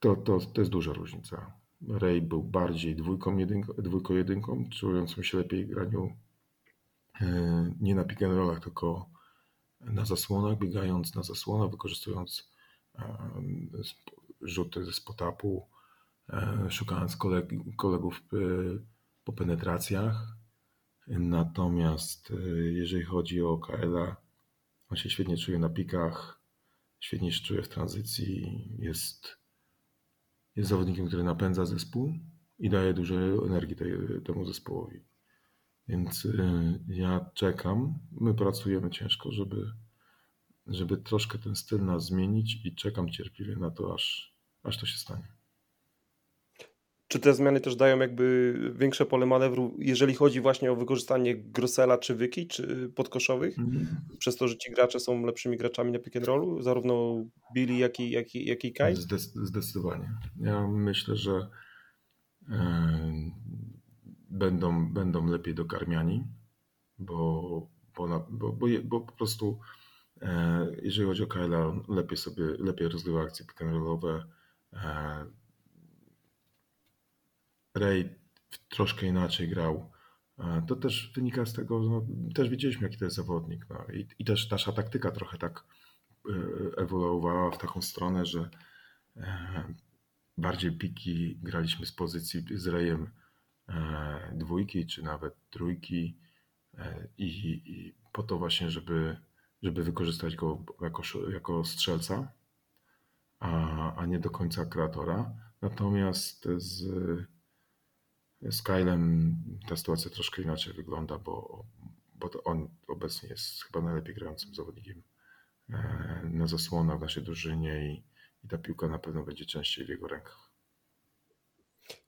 S2: to, to, to jest duża różnica. Ray był bardziej dwójką, jedynką, dwójką jedynką, czującym się lepiej graniu e, nie na pick and rollach, tylko na zasłonach, biegając na zasłonach, wykorzystując e, rzuty ze spotapu, e, szukając koleg kolegów e, po penetracjach. Natomiast e, jeżeli chodzi o KL-a, on się świetnie czuje na pikach, świetnie się czuje w tranzycji, jest, jest zawodnikiem, który napędza zespół i daje dużo energii tej, temu zespołowi. Więc y, ja czekam, my pracujemy ciężko, żeby, żeby troszkę ten styl nas zmienić i czekam cierpliwie na to, aż, aż to się stanie.
S1: Czy te zmiany też dają jakby większe pole manewru, jeżeli chodzi właśnie o wykorzystanie Grossela czy Wyki, czy podkoszowych? Mm. Przez to, że ci gracze są lepszymi graczami na pick and rollu, zarówno Billy, jak i, jak i, jak i Kai?
S2: Zdecydowanie. Ja myślę, że będą, będą lepiej dokarmiani, bo, bo, bo, bo, po prostu e, jeżeli chodzi o Kyla, lepiej sobie, lepiej rozgrywa akcje pick and rollowe. E, Ray troszkę inaczej grał. E, to też wynika z tego, no, też widzieliśmy, jaki to jest zawodnik. No, i, I też nasza taktyka trochę tak ewoluowała w taką stronę, że bardziej piki graliśmy z pozycji z Rayem E, dwójki, czy nawet trójki e, i, i po to właśnie, żeby, żeby wykorzystać go jako, jako strzelca, a, a nie do końca kreatora. Natomiast z, z Kylem ta sytuacja troszkę inaczej wygląda, bo, bo on obecnie jest chyba najlepiej grającym zawodnikiem e, na zasłonach w naszej drużynie i, i ta piłka na pewno będzie częściej w jego rękach.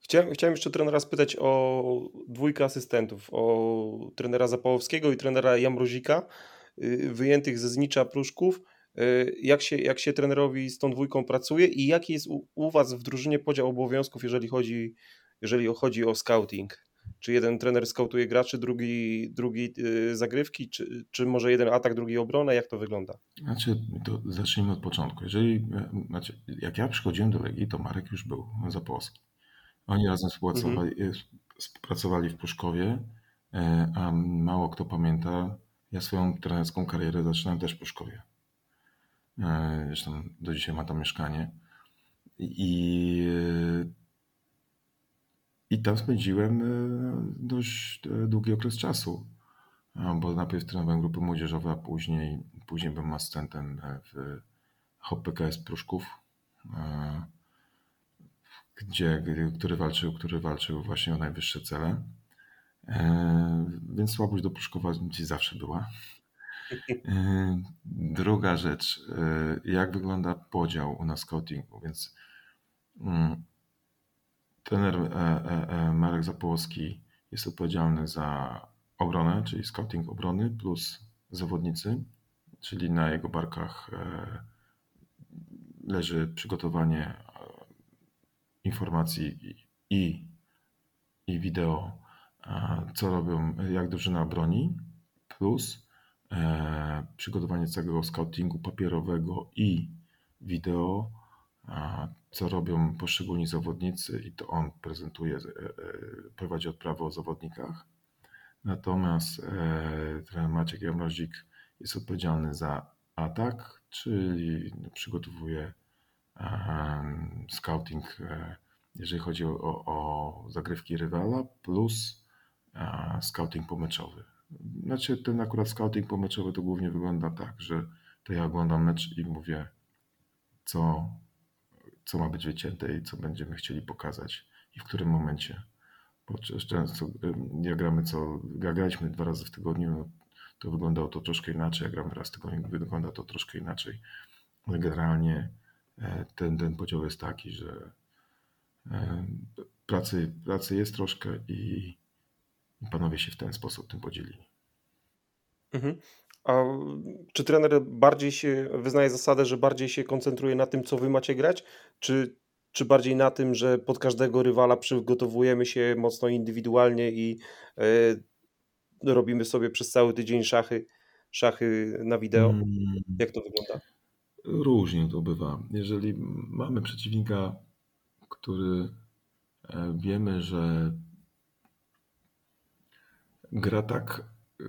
S1: Chciałem, chciałem jeszcze trenera spytać o dwójkę asystentów, o trenera Zapałowskiego i trenera Jamrozika, y, wyjętych ze znicza pruszków. Y, jak się, jak się trenerowi z tą dwójką pracuje i jaki jest u, u Was w drużynie podział obowiązków, jeżeli chodzi, jeżeli chodzi o scouting? Czy jeden trener skautuje graczy, drugi, drugi y, zagrywki, czy, czy może jeden atak, drugi obronę? Jak to wygląda?
S2: Znaczy, to zacznijmy od początku. Jeżeli, e, znaczy, jak ja przychodziłem do Legii, to Marek już był Zapolski. Oni razem współpracowali, mhm. współpracowali w Puszkowie, e, a mało kto pamięta, ja swoją trenerską karierę zaczynałem też w Puszkowie. E, zresztą do dzisiaj ma tam mieszkanie. I, i tam spędziłem e, dość długi okres czasu, bo najpierw trenowałem grupy młodzieżowe, a później, później byłem asystentem w HOP PKS Pruszków gdzie, który walczył, który walczył właśnie o najwyższe cele. E, więc słabość do Pruszkowa gdzieś zawsze była. E, druga rzecz, e, jak wygląda podział u nas scoutingu, więc mm, trener Marek Zapołowski jest odpowiedzialny za obronę, czyli scouting obrony plus zawodnicy, czyli na jego barkach leży przygotowanie informacji i, i wideo, co robią, jak drużyna broni, plus e, przygotowanie całego scoutingu papierowego i wideo, co robią poszczególni zawodnicy i to on prezentuje, e, e, prowadzi odprawę o zawodnikach. Natomiast trener Maciek Jamrozik jest odpowiedzialny za atak, czyli przygotowuje scouting, e, jeżeli chodzi o, o zagrywki rywala, plus scouting pomeczowy. Znaczy ten akurat scouting pomeczowy to głównie wygląda tak, że to ja oglądam mecz i mówię, co, co ma być wycięte i co będziemy chcieli pokazać i w którym momencie. Bo często jak gramy co, jak graliśmy dwa razy w tygodniu, no, to wyglądało to troszkę inaczej, jak gramy raz w tygodniu, wygląda to troszkę inaczej. Ale generalnie E, ten, ten podział jest taki, że e, pracy, pracy jest troszkę i panowie się w ten sposób tym podzielili.
S1: Mhm. A czy trener bardziej się wyznaje zasadę, że bardziej się koncentruje na tym, co wy macie grać, czy, czy bardziej na tym, że pod każdego rywala przygotowujemy się mocno indywidualnie i y, robimy sobie przez cały tydzień szachy, szachy na wideo? Mm. Jak to wygląda?
S2: Różnie to bywa. Jeżeli mamy przeciwnika, który e, wiemy, że gra tak, e,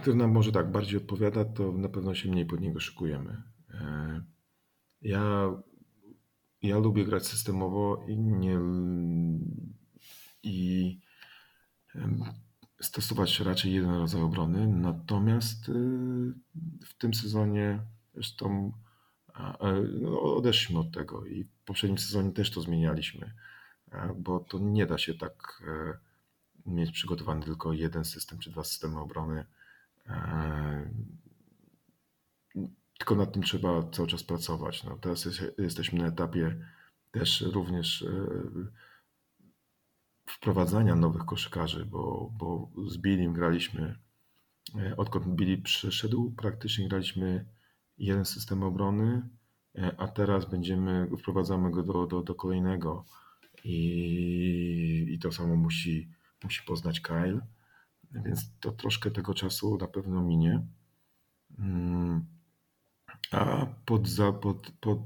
S2: który nam może tak bardziej odpowiada, to na pewno się mniej pod niego szykujemy. E, ja, ja lubię grać systemowo i nie i stosować raczej jeden rodzaj obrony. Natomiast w tym sezonie zresztą no, odeszliśmy od tego i w poprzednim sezonie też to zmienialiśmy, bo to nie da się tak mieć przygotowany tylko jeden system czy dwa systemy obrony. Tylko nad tym trzeba cały czas pracować. No, teraz jest, jesteśmy na etapie też również wprowadzania nowych koszykarzy, bo, bo z Billim graliśmy, e, odkąd Billy przyszedł, praktycznie graliśmy jeden system obrony, e, a teraz będziemy, wprowadzamy go do, do, do kolejnego i, i to samo musi, musi poznać Kyle, więc to troszkę tego czasu na pewno minie. Mm, a pod, za, pod, pod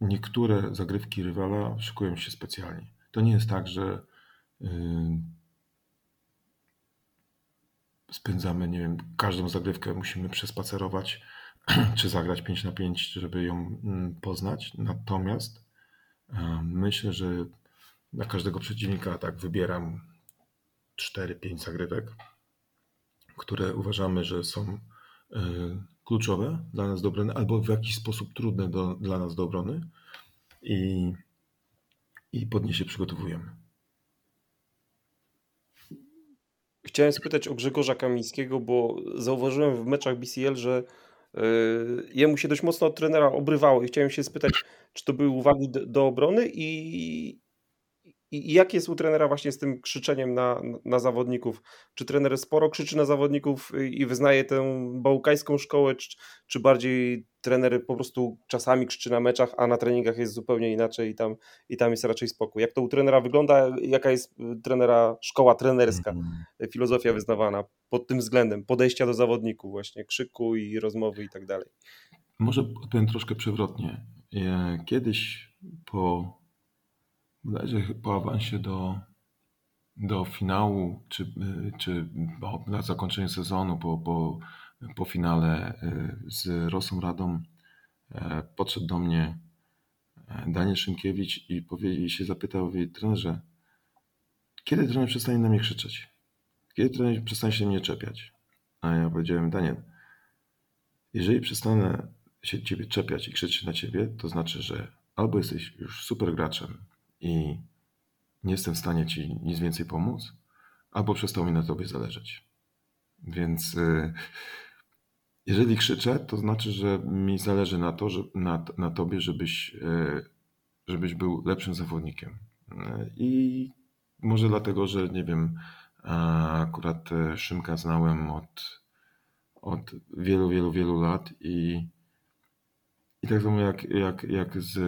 S2: niektóre zagrywki rywala szykują się specjalnie. To nie jest tak, że spędzamy, nie wiem, każdą zagrywkę musimy przespacerować, czy zagrać 5 na 5, żeby ją poznać. Natomiast myślę, że na każdego przeciwnika tak wybieram 4-5 zagrywek, które uważamy, że są kluczowe dla nas do obrony, albo w jakiś sposób trudne do, dla nas do obrony i, i pod nie się przygotowujemy.
S1: Chciałem spytać o Grzegorza Kamińskiego, bo zauważyłem w meczach BCL, że yy, jemu się dość mocno od trenera obrywało i chciałem się spytać, czy to były uwagi do, do obrony i, i jak jest u trenera właśnie z tym krzyczeniem na, na zawodników? Czy trener sporo krzyczy na zawodników i wyznaje tę bałkańską szkołę, czy, czy bardziej trener po prostu czasami krzyczy na meczach, a na treningach jest zupełnie inaczej i tam, i tam jest raczej spokój? Jak to u trenera wygląda? Jaka jest y, trenera szkoła trenerska, mm. filozofia wyznawana pod tym względem, podejścia do zawodników właśnie, krzyku i rozmowy i tak dalej?
S2: Może odpowiem troszkę przewrotnie. Kiedyś po bodajże po awansie do, do finału, czy, czy na zakończenie sezonu, po, po, po finale y, z Rosą Radą, e, podszedł do mnie e, Daniel Szymkiewicz i, powie, i się zapytał, mówi, trenerze, kiedy trener przestanie na mnie krzyczeć? Kiedy trener przestanie się mnie czepiać? A ja powiedziałem, Daniel, jeżeli przestanę się ciebie czepiać i krzyczeć na ciebie, to znaczy, że albo jesteś już super graczem, i nie jestem w stanie ci nic więcej pomóc, albo przestał mi na tobie zależeć. Więc y, jeżeli krzyczę, to znaczy, że mi zależy na, to, że, na, na tobie, żebyś, y, żebyś był lepszym zawodnikiem. Y, I może dlatego, że nie wiem, akurat Szymka znałem od, od wielu, wielu, wielu lat i i tak samo jak, jak, jak z,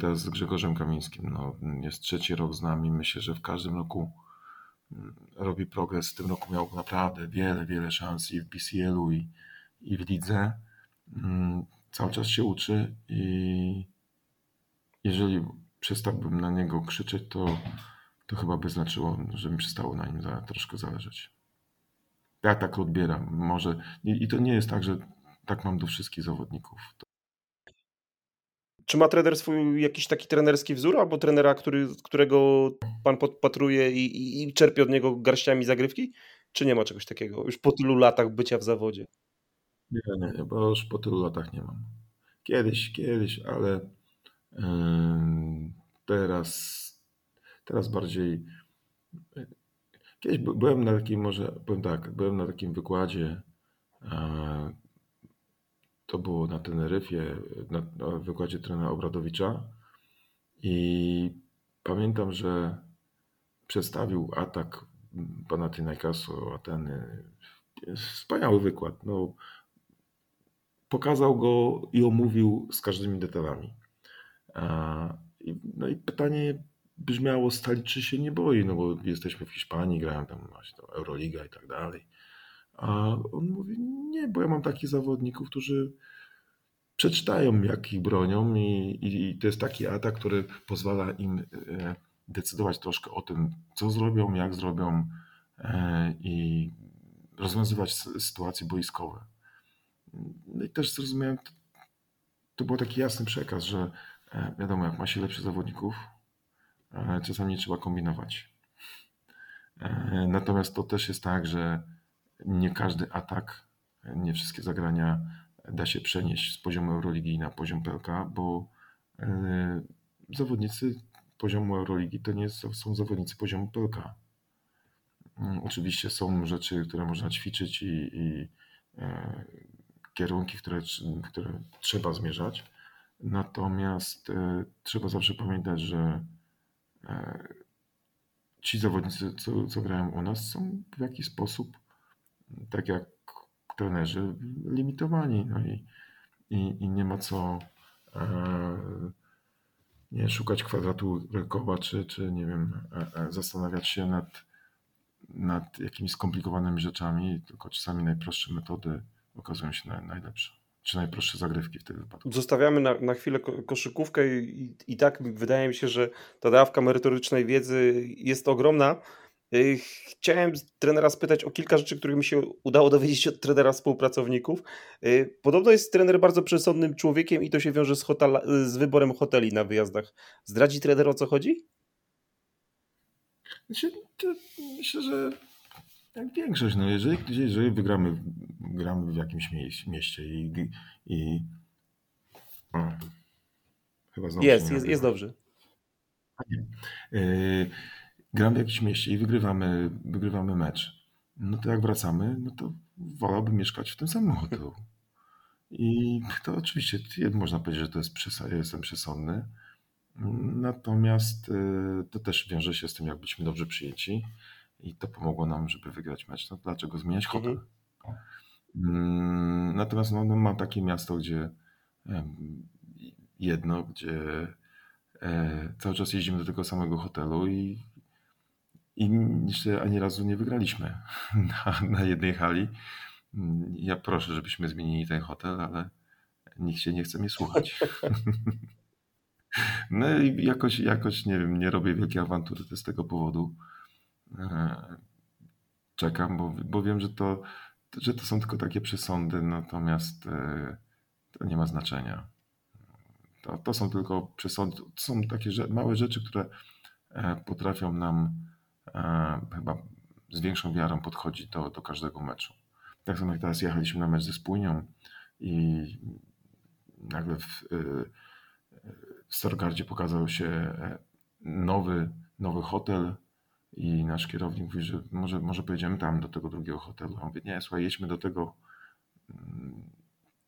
S2: teraz z Grzegorzem Kamińskim. No, jest trzeci rok z nami. Myślę, że w każdym roku mm, robi progres. W tym roku miał naprawdę wiele, wiele szans i w BCL-u, i, i w lidze. Mm, cały czas się uczy i jeżeli przestałbym na niego krzyczeć, to, to chyba by znaczyło, że mi przestało na nim za, troszkę zależeć. Ja tak odbieram. Może, i, i to nie jest tak, że tak mam do wszystkich zawodników.
S1: Czy ma trener swój jakiś taki trenerski wzór, albo trenera, który, którego pan podpatruje i, i, i czerpie od niego garściami zagrywki? Czy nie ma czegoś takiego już po tylu latach bycia w zawodzie?
S2: Nie, nie, bo już po tylu latach nie mam. Kiedyś, kiedyś, ale yy, teraz, teraz bardziej. Kiedyś byłem na takim, może powiem tak, byłem na takim wykładzie to było na Teneryfie, na, na wykładzie trenera Obradowicza i pamiętam, że przedstawił atak Panathinaikosu Ateny. Wspaniały wykład. No, pokazał go i omówił z każdymi detalami. No i pytanie brzmiało, stali czy się nie boi, no bo jesteśmy w Hiszpanii, grają tam właśnie Euroliga i tak dalej. A on mówi, nie, bo ja mam takich zawodników, którzy przeczytają, jak ich bronią i, i, i to jest taki atak, który pozwala im e, decydować troszkę o tym, co zrobią, jak zrobią e, i rozwiązywać sytuacje boiskowe. No i też zrozumiałem, to, był taki jasny przekaz, że e, wiadomo, jak ma się lepszych zawodników, czasami nie trzeba kombinować. Natomiast to też jest tak, że nie każdy atak, nie wszystkie zagrania da się przenieść z poziomu Euroligi na poziom PLK, bo e, zawodnicy poziomu Euroligi to nie są zawodnicy poziomu PLK. Mm, oczywiście są rzeczy, które można ćwiczyć i, i e, kierunki, które, które trzeba zmierzać. Natomiast e, trzeba zawsze pamiętać, że ci zawodnicy, co, co grają u nas, są w jakiś sposób, tak jak trenerzy, limitowani. No i, i, i nie ma co nie szukać kwadratu koła, czy, czy nie wiem, zastanawiać się nad nad jakimiś skomplikowanymi rzeczami, tylko czasami najprostsze metody okazują się najlepsze, czy najprostsze zagrywki w tym wypadku.
S1: Zostawiamy na, na chwilę koszykówkę i, i tak wydaje mi się, że ta dawka merytorycznej wiedzy jest ogromna. Y, chciałem trenera spytać o kilka rzeczy, których mi się udało dowiedzieć od trenera współpracowników. Y, podobno jest trener bardzo przesądnym człowiekiem i to się wiąże z, hotel, z wyborem hoteli na wyjazdach. Zdradzi trener o co chodzi?
S2: Znaczy, myślę, że jak większość, no jeżeli, jeżeli wygramy gramy w jakimś mieście i, i
S1: o, chyba znowu jest, jest, jest dobrze.
S2: Yy, gramy w jakimś mieście i wygrywamy, wygrywamy mecz, no to jak wracamy, no to wolałbym mieszkać w tym samym hotelu. I to oczywiście można powiedzieć, że to jest przesa- jestem przesądny, Natomiast y, to też wiąże się z tym, jak byliśmy dobrze przyjęci i to pomogło nam, żeby wygrać mecz. No dlaczego zmieniać hotel? Mhm. Natomiast no, no, mam takie miasto, gdzie jedno, gdzie e, cały czas jeździmy do tego samego hotelu i, i jeszcze ani razu nie wygraliśmy na, na jednej hali. Ja proszę, żebyśmy zmienili ten hotel, ale nikt się nie chce mnie słuchać. No i jakoś, jakoś nie wiem, nie robię wielkiej awantury z tego powodu. E, czekam, bo, bo wiem, że to, że to są tylko takie przesądy, natomiast e, to nie ma znaczenia. To, to są tylko przesądy, to są takie małe rzeczy, które e, potrafią nam chyba z większą wiarą podchodzić do, do każdego meczu. Tak samo jak teraz jechaliśmy na mecz ze Spójnią i nagle w, w Stargardzie pokazał się e, nowy, nowy hotel i nasz kierownik mówi, że może, może pojedziemy tam do tego drugiego hotelu. A on mówi, nie, słuchaj, jedźmy do tego, mm,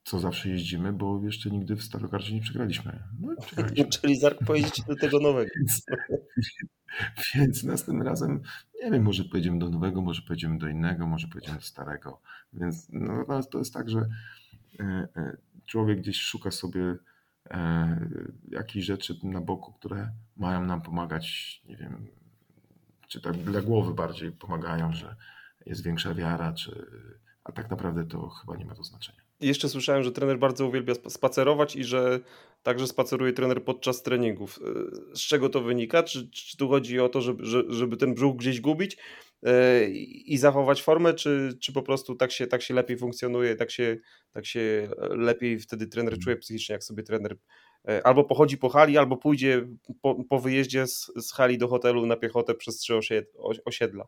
S2: co zawsze jeździmy, bo jeszcze nigdy w Starogardzie nie przegraliśmy. No
S1: przegraliśmy. Czyli Zark pojeździć do tego nowego.
S2: Więc, następnym razem, nie wiem, może pojedziemy do nowego, może pojedziemy do innego, może pojedziemy do starego. Więc no, to jest tak, że e, e, człowiek gdzieś szuka sobie E, jakichś rzeczy na boku, które mają nam pomagać, nie wiem, czy tak dla głowy bardziej pomagają, że jest większa wiara, czy, a tak naprawdę to chyba nie ma to znaczenia.
S1: Jeszcze słyszałem, że trener bardzo uwielbia spacerować i że także spaceruje trener podczas treningów. E, z czego to wynika? Czy, czy tu chodzi o to, żeby, żeby ten brzuch gdzieś gubić e, i zachować formę, czy, czy po prostu tak się, tak się lepiej funkcjonuje, tak się, tak się lepiej wtedy trener czuje psychicznie, jak sobie trener e, albo pochodzi po hali, albo pójdzie po, po wyjeździe z, z hali do hotelu na piechotę przez trzy osiedla.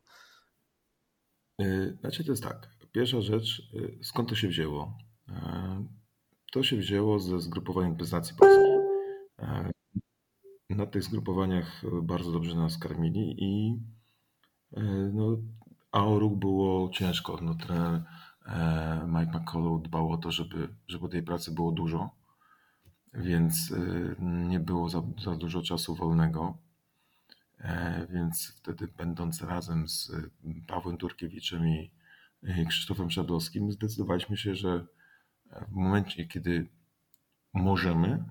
S2: Znaczy to jest tak. Pierwsza rzecz, skąd to się wzięło? To się wzięło ze zgrupowania reprezentacji polskiej. Na tych zgrupowaniach bardzo dobrze nas karmili i no, Auruk było ciężko. No, trener e, Mike McCullough dbał o to, żeby, żeby tej pracy było dużo, więc e, nie było za, za dużo czasu wolnego. E, więc wtedy, będąc razem z Pawłem Turkiewiczem i Krzysztofem Szadowskim, zdecydowaliśmy się, że w momencie, kiedy możemy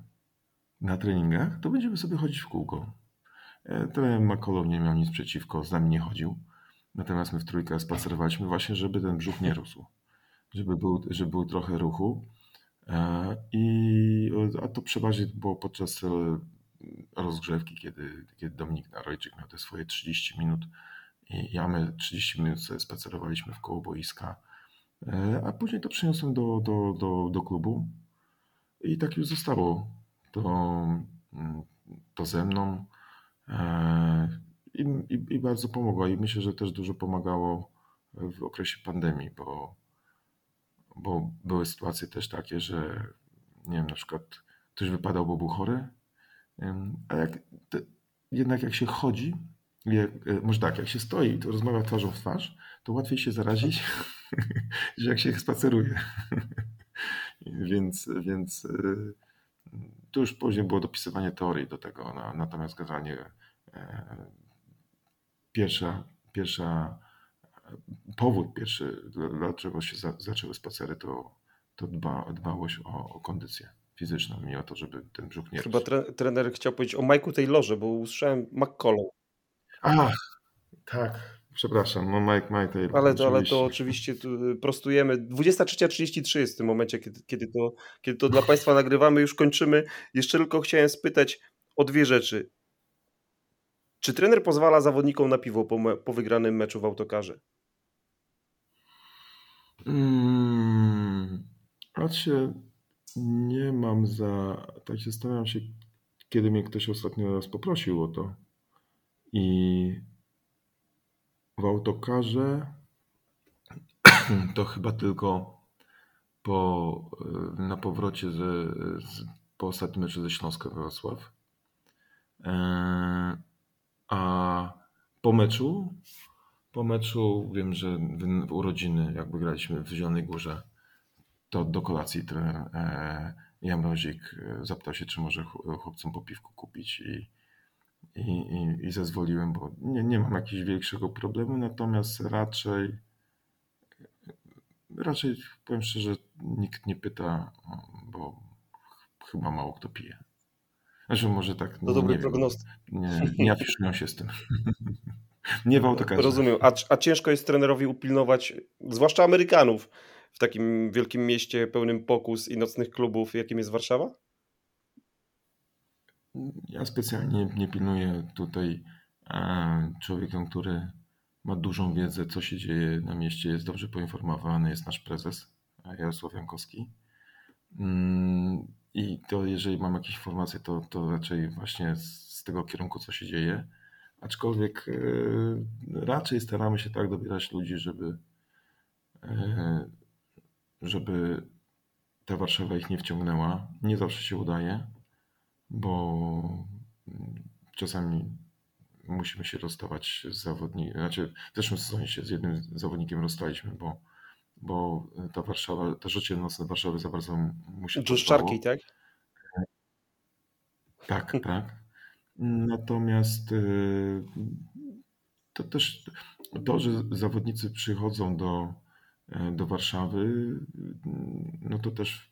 S2: na treningach, to będziemy sobie chodzić w kółko. E, trener Makolow nie miał nic przeciwko, z nami nie chodził. Natomiast my w trójkę spacerowaliśmy właśnie, żeby ten brzuch nie rósł. Żeby był, żeby był trochę ruchu. E, I, a to przeważnie było podczas e, rozgrzewki, kiedy, kiedy Dominik Narojczyk miał te swoje 30 minut i ja my 30 minut sobie spacerowaliśmy w koło boiska a później to przyniosłem do, do, do, do klubu i tak już zostało to, mm, to ze mną. E, I, i, i bardzo pomogło i myślę, że też dużo pomagało w okresie pandemii, bo, bo były sytuacje też takie, że nie wiem, na przykład ktoś wypadał, bo był chory, a jak, jednak jak się chodzi, jak, może tak, jak się stoi, to rozmawia twarzą w twarz, to łatwiej się zarazić, niż jak się spaceruje. więc, więc tu już później było dopisywanie teorii do tego, natomiast generalnie pierwsza, pierwsza powód pierwszy, dlaczego się za, zaczęły spacery, to, to dba, dbałość o, o kondycję fizyczną i o to, żeby ten brzuch nie
S1: Chyba tre, trener chciał powiedzieć o Mike'u Taylorze, bo usłyszałem McCollum.
S2: Ach, tak. Przepraszam, no Mike, Mike Taylor.
S1: Ale to, ale to oczywiście y, prostujemy. 23.33 jest w tym momencie, kiedy, kiedy, to, kiedy to dla Państwa nagrywamy. Już kończymy. Jeszcze tylko chciałem spytać o dwie rzeczy. Czy trener pozwala zawodnikom na piwo po, po wygranym meczu w autokarze?
S2: Hmm, się nie mam za. Tak się zastanawiam się, kiedy mnie ktoś ostatnio raz poprosił o to. I w autokarze to chyba tylko po, y, na powrocie ze, z, po ostatnim meczu ze Śląska Wrocław. E, a po meczu, po meczu wiem, że w urodziny, jak graliśmy w Zielonej Górze, to do kolacji trener e, Jan Rozik e, zapytał się, czy może chłopcom po piwku kupić i, i, i, i zezwoliłem, bo nie, nie mam jakiegoś większego problemu, natomiast raczej raczej powiem szczerze, nikt nie pyta, bo chyba mało kto pije. Znaczy może tak.
S1: To dobry prognostyk.
S2: Nie, nie afiszują się z tym. nie w autokarze.
S1: Rozumiem. A, a ciężko jest trenerowi upilnować, zwłaszcza Amerykanów, w takim wielkim mieście pełnym pokus i nocnych klubów, jakim jest Warszawa?
S2: Ja specjalnie nie pilnuję tutaj e, człowiekiem, który ma dużą wiedzę, co się dzieje na mieście, jest dobrze poinformowany, jest nasz prezes Jarosław Jankowski. Mm, I to jeżeli mam jakieś informacje, to, to raczej właśnie z tego kierunku, co się dzieje. Aczkolwiek e, raczej staramy się tak dobierać ludzi, żeby, e, żeby ta Warszawa ich nie wciągnęła. Nie zawsze się udaje, bo czasami musimy się rozstawać z zawodnikiem. Znaczy, w zeszłym sezonie się z jednym zawodnikiem rozstaliśmy, bo, bo ta Warszawa, to życie nocne Warszawy za bardzo mu się
S1: Czarki, tak?
S2: Tak, tak. Natomiast y, to też to, że zawodnicy przychodzą do, e, do Warszawy, no to też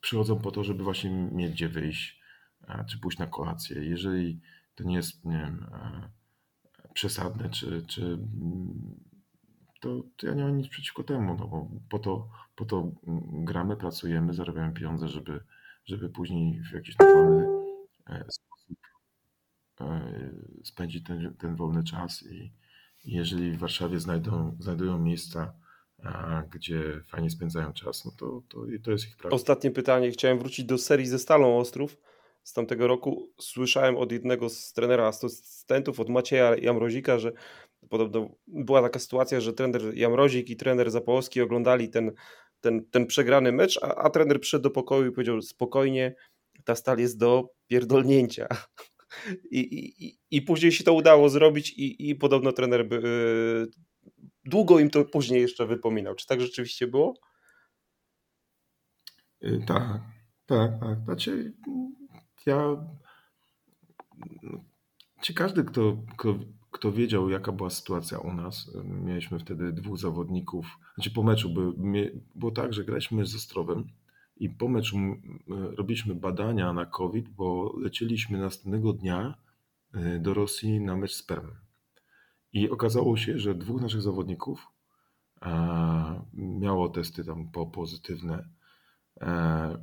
S2: przychodzą po to, żeby właśnie mieć gdzie wyjść, czy pójść na kolację. Jeżeli to nie jest, nie wiem, e, przesadne, czy, czy to, to ja nie mam nic przeciwko temu, no bo po to, po to gramy, pracujemy, zarabiamy pieniądze, żeby, żeby później w jakiś normalny e, sposób e, spędzić ten, ten wolny czas i jeżeli w Warszawie znajdą, znajdują miejsca, gdzie fajnie spędzają czas, no to, to, to jest ich prawo.
S1: Ostatnie pytanie. Chciałem wrócić do serii ze Stalą Ostrów z tamtego roku. Słyszałem od jednego z trenera asystentów, od Macieja Jamrozika, że podobno była taka sytuacja, że trener Jamrozik i trener Zapołowski oglądali ten, ten, ten przegrany mecz, a, a trener przyszedł do pokoju i powiedział spokojnie, ta stal jest do pierdolnięcia. I, i, I później się to udało zrobić i, i podobno trener y, długo im to później jeszcze wypominał. Czy tak rzeczywiście było?
S2: Y, tak, tak, tak. Znaczy, ja. Czy każdy, kto, kto, kto wiedział, jaka była sytuacja u nas, mieliśmy wtedy dwóch zawodników. Znaczy, po meczu by, było tak, że graliśmy z Ostrowem i po meczu robiliśmy badania na COVID, bo lecieliśmy następnego dnia y, do Rosji na mecz z Permem. I okazało się, że dwóch naszych zawodników miało testy tam po pozytywne. E,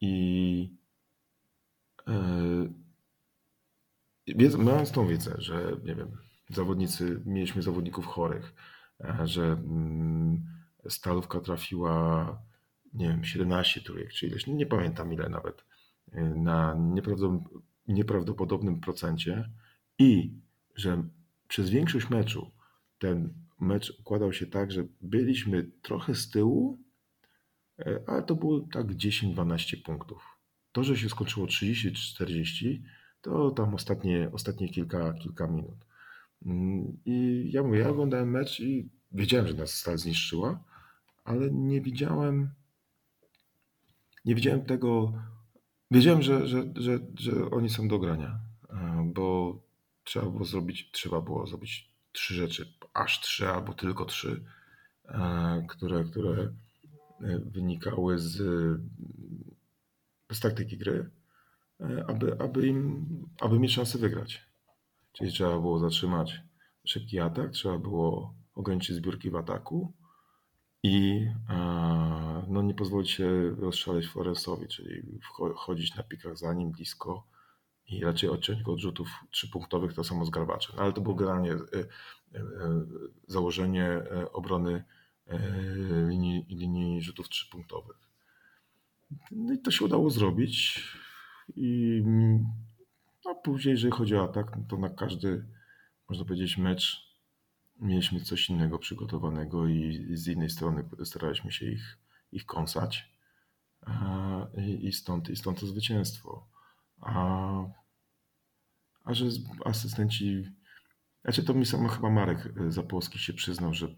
S2: I e, mając tą wiedzę, że nie wiem, zawodnicy, mieliśmy zawodników chorych, e, że mm, stalówka trafiła, nie wiem, 17 trójek, czy ileś, nie pamiętam ile nawet, na nieprawdopodobnym procencie i że przez większość meczu ten mecz układał się tak, że byliśmy trochę z tyłu, e, ale to było tak 10-12 punktów. To, że się skończyło 30-40, to tam ostatnie, ostatnie kilka, kilka minut. Mm, I ja mówię, ja oglądałem mecz i wiedziałem, że nas Stal zniszczyła, ale nie widziałem nie widziałem tego, wiedziałem, że, że, że, że oni są do grania, e, bo trzeba było zrobić, trzeba było zrobić trzy rzeczy, aż trzy albo tylko trzy, e, które, które e, wynikały z, z taktyki gry, aby, aby, im, aby mieć szansę wygrać. Czyli trzeba było zatrzymać szybki atak, trzeba było ograniczyć zbiórki w ataku i no, nie pozwolić się rozszaleć Florensowi, czyli chodzić na pikach za nim blisko i raczej odciąć go od rzutów trzypunktowych, to samo z Garbaczem. Ale to było generalnie e, e, założenie e, obrony linii, linii rzutów trzypunktowych. No i to się udało zrobić. I no, później, jeżeli chodzi o atak, no to na każdy, można powiedzieć, mecz mieliśmy coś innego przygotowanego i z innej strony staraliśmy się ich, ich kąsać. I stąd, I stąd to zwycięstwo. A, a że asystenci. Znaczy to mi sam chyba Marek Zapolski się przyznał, że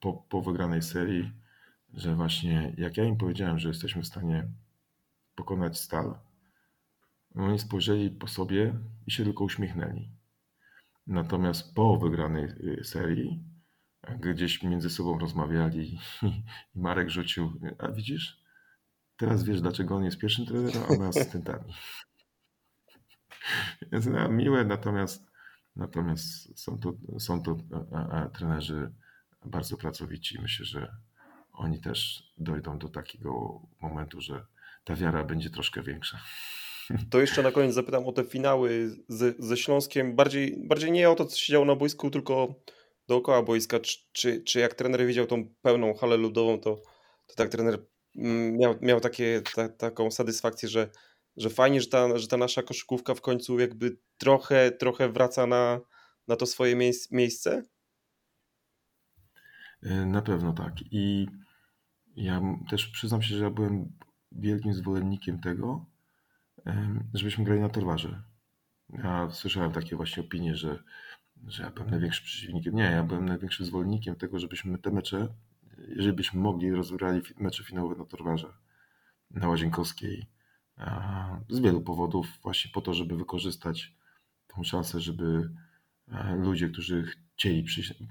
S2: po, po wygranej serii, że właśnie jak ja im powiedziałem, że jesteśmy w stanie pokonać stal, oni spojrzeli po sobie i się tylko uśmiechnęli. Natomiast po wygranej y, serii gdzieś między sobą rozmawiali i Marek rzucił, a widzisz, teraz wiesz dlaczego on jest pierwszym trenerem, a my asystentami. Więc no, miłe, natomiast, natomiast są to, są to a, a, trenerzy bardzo pracowici. Myślę, że oni też dojdą do takiego momentu, że ta wiara będzie troszkę większa.
S1: To jeszcze na koniec zapytam o te finały z, ze Śląskiem. Bardziej, bardziej nie o to, co się działo na boisku, tylko dookoła boiska. Czy, czy, czy jak trener widział tą pełną halę ludową, to, to tak trener mm, miał, miał takie, ta, taką satysfakcję, że, że fajnie, że ta, że ta nasza koszykówka w końcu jakby trochę, trochę wraca na, na to swoje miejsce?
S2: E, na pewno tak. I ja też przyznam się, że ja byłem wielkim zwolennikiem tego, żebyśmy grali na torwarze. Ja słyszałem takie właśnie opinie, że, że ja byłem największym przeciwnikiem. Nie, ja byłem największym zwolennikiem tego, żebyśmy te mecze, jeżeli byśmy mogli, rozgrali mecze finałowe na torwarze, na Łazienkowskiej. Z wielu powodów, właśnie po to, żeby wykorzystać tą szansę, żeby ludzie, którzy chcieli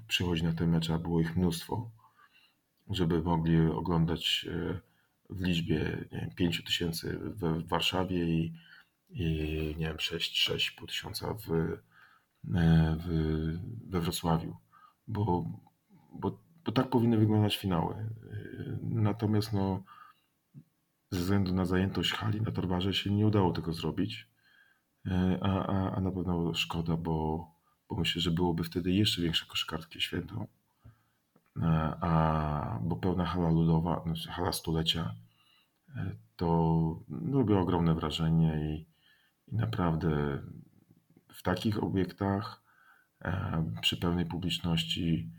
S2: przychodzić na te mecze, a było ich mnóstwo, żeby mogli oglądać e, w liczbie nie wiem, 5 tysięcy w Warszawie i, i nie wiem, 6-6,5 tysiąca w, e, w, we Wrocławiu, bo, bo, bo tak powinny wyglądać finały. Natomiast no, ze względu na zajętość hali na Torwarze się nie udało tego zrobić, e, a, a, a na pewno szkoda, bo, bo myślę, że byłoby wtedy jeszcze większe koszykarskie święto. E, a, bo pełna hala ludowa, znaczy hala stulecia, e, to no, robi ogromne wrażenie i, i naprawdę w takich obiektach przy pełnej publiczności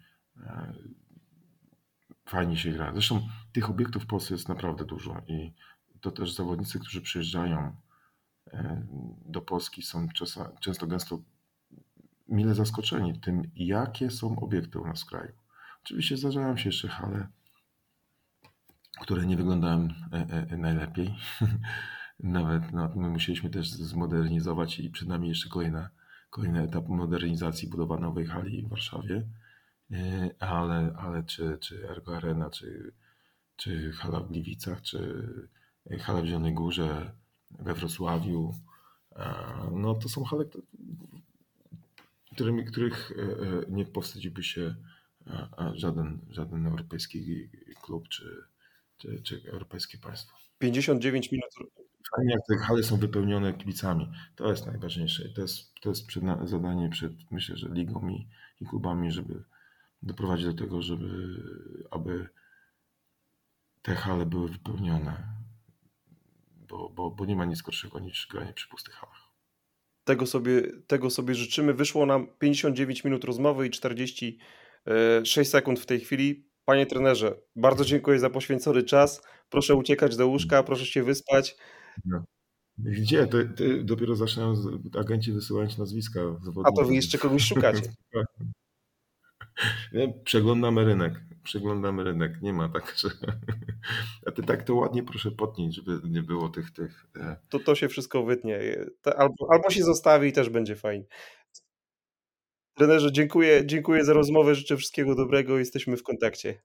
S2: fajnie się gra. Zresztą tych obiektów w Polsce jest naprawdę dużo i to też zawodnicy, którzy przyjeżdżają do Polski są często gęsto mile zaskoczeni tym, jakie są obiekty u nas w kraju. Oczywiście zdarzają się jeszcze hale, które nie wyglądają e, e, e, najlepiej. Nawet no, my musieliśmy też zmodernizować i przed nami jeszcze kolejna, kolejny etap modernizacji budowa nowej hali w Warszawie. Ale, ale czy, czy Ergo Arena, czy, czy hala w Gliwicach, czy hala w Zielonej Górze, we Wrocławiu, no to są hale, którymi, których nie powstydziłby się żaden, żaden europejski klub czy, czy, czy europejskie państwo.
S1: 59 minut.
S2: Fajnie, jak te hale są wypełnione kibicami. To jest najważniejsze. To jest, to jest przed, zadanie przed, myślę, że ligą i, i klubami, żeby doprowadzić do tego, żeby aby te hale były wypełnione. Bo, bo, bo nie ma nic gorszego niż granie przy pustych halach.
S1: Tego sobie, tego sobie życzymy. Wyszło nam 59 minut rozmowy i 40 6 e, sekund w tej chwili. Panie trenerze, bardzo dziękuję za poświęcony czas. Proszę uciekać do łóżka, proszę się wyspać. No.
S2: Gdzie? Ty, ty dopiero zaczynają agenci wysyłać nazwiska
S1: A to wy jeszcze kogoś szukacie.
S2: Przeglądamy rynek. Przeglądamy rynek. Nie ma tak, że. A ty tak to ładnie proszę potnij, żeby nie było tych. tych... E,
S1: to, to się wszystko wytnie. Albo, albo się zostawi i też będzie fajnie. Trenerze, dziękuję, dziękuję za rozmowę. Życzę wszystkiego dobrego. Jesteśmy w kontakcie.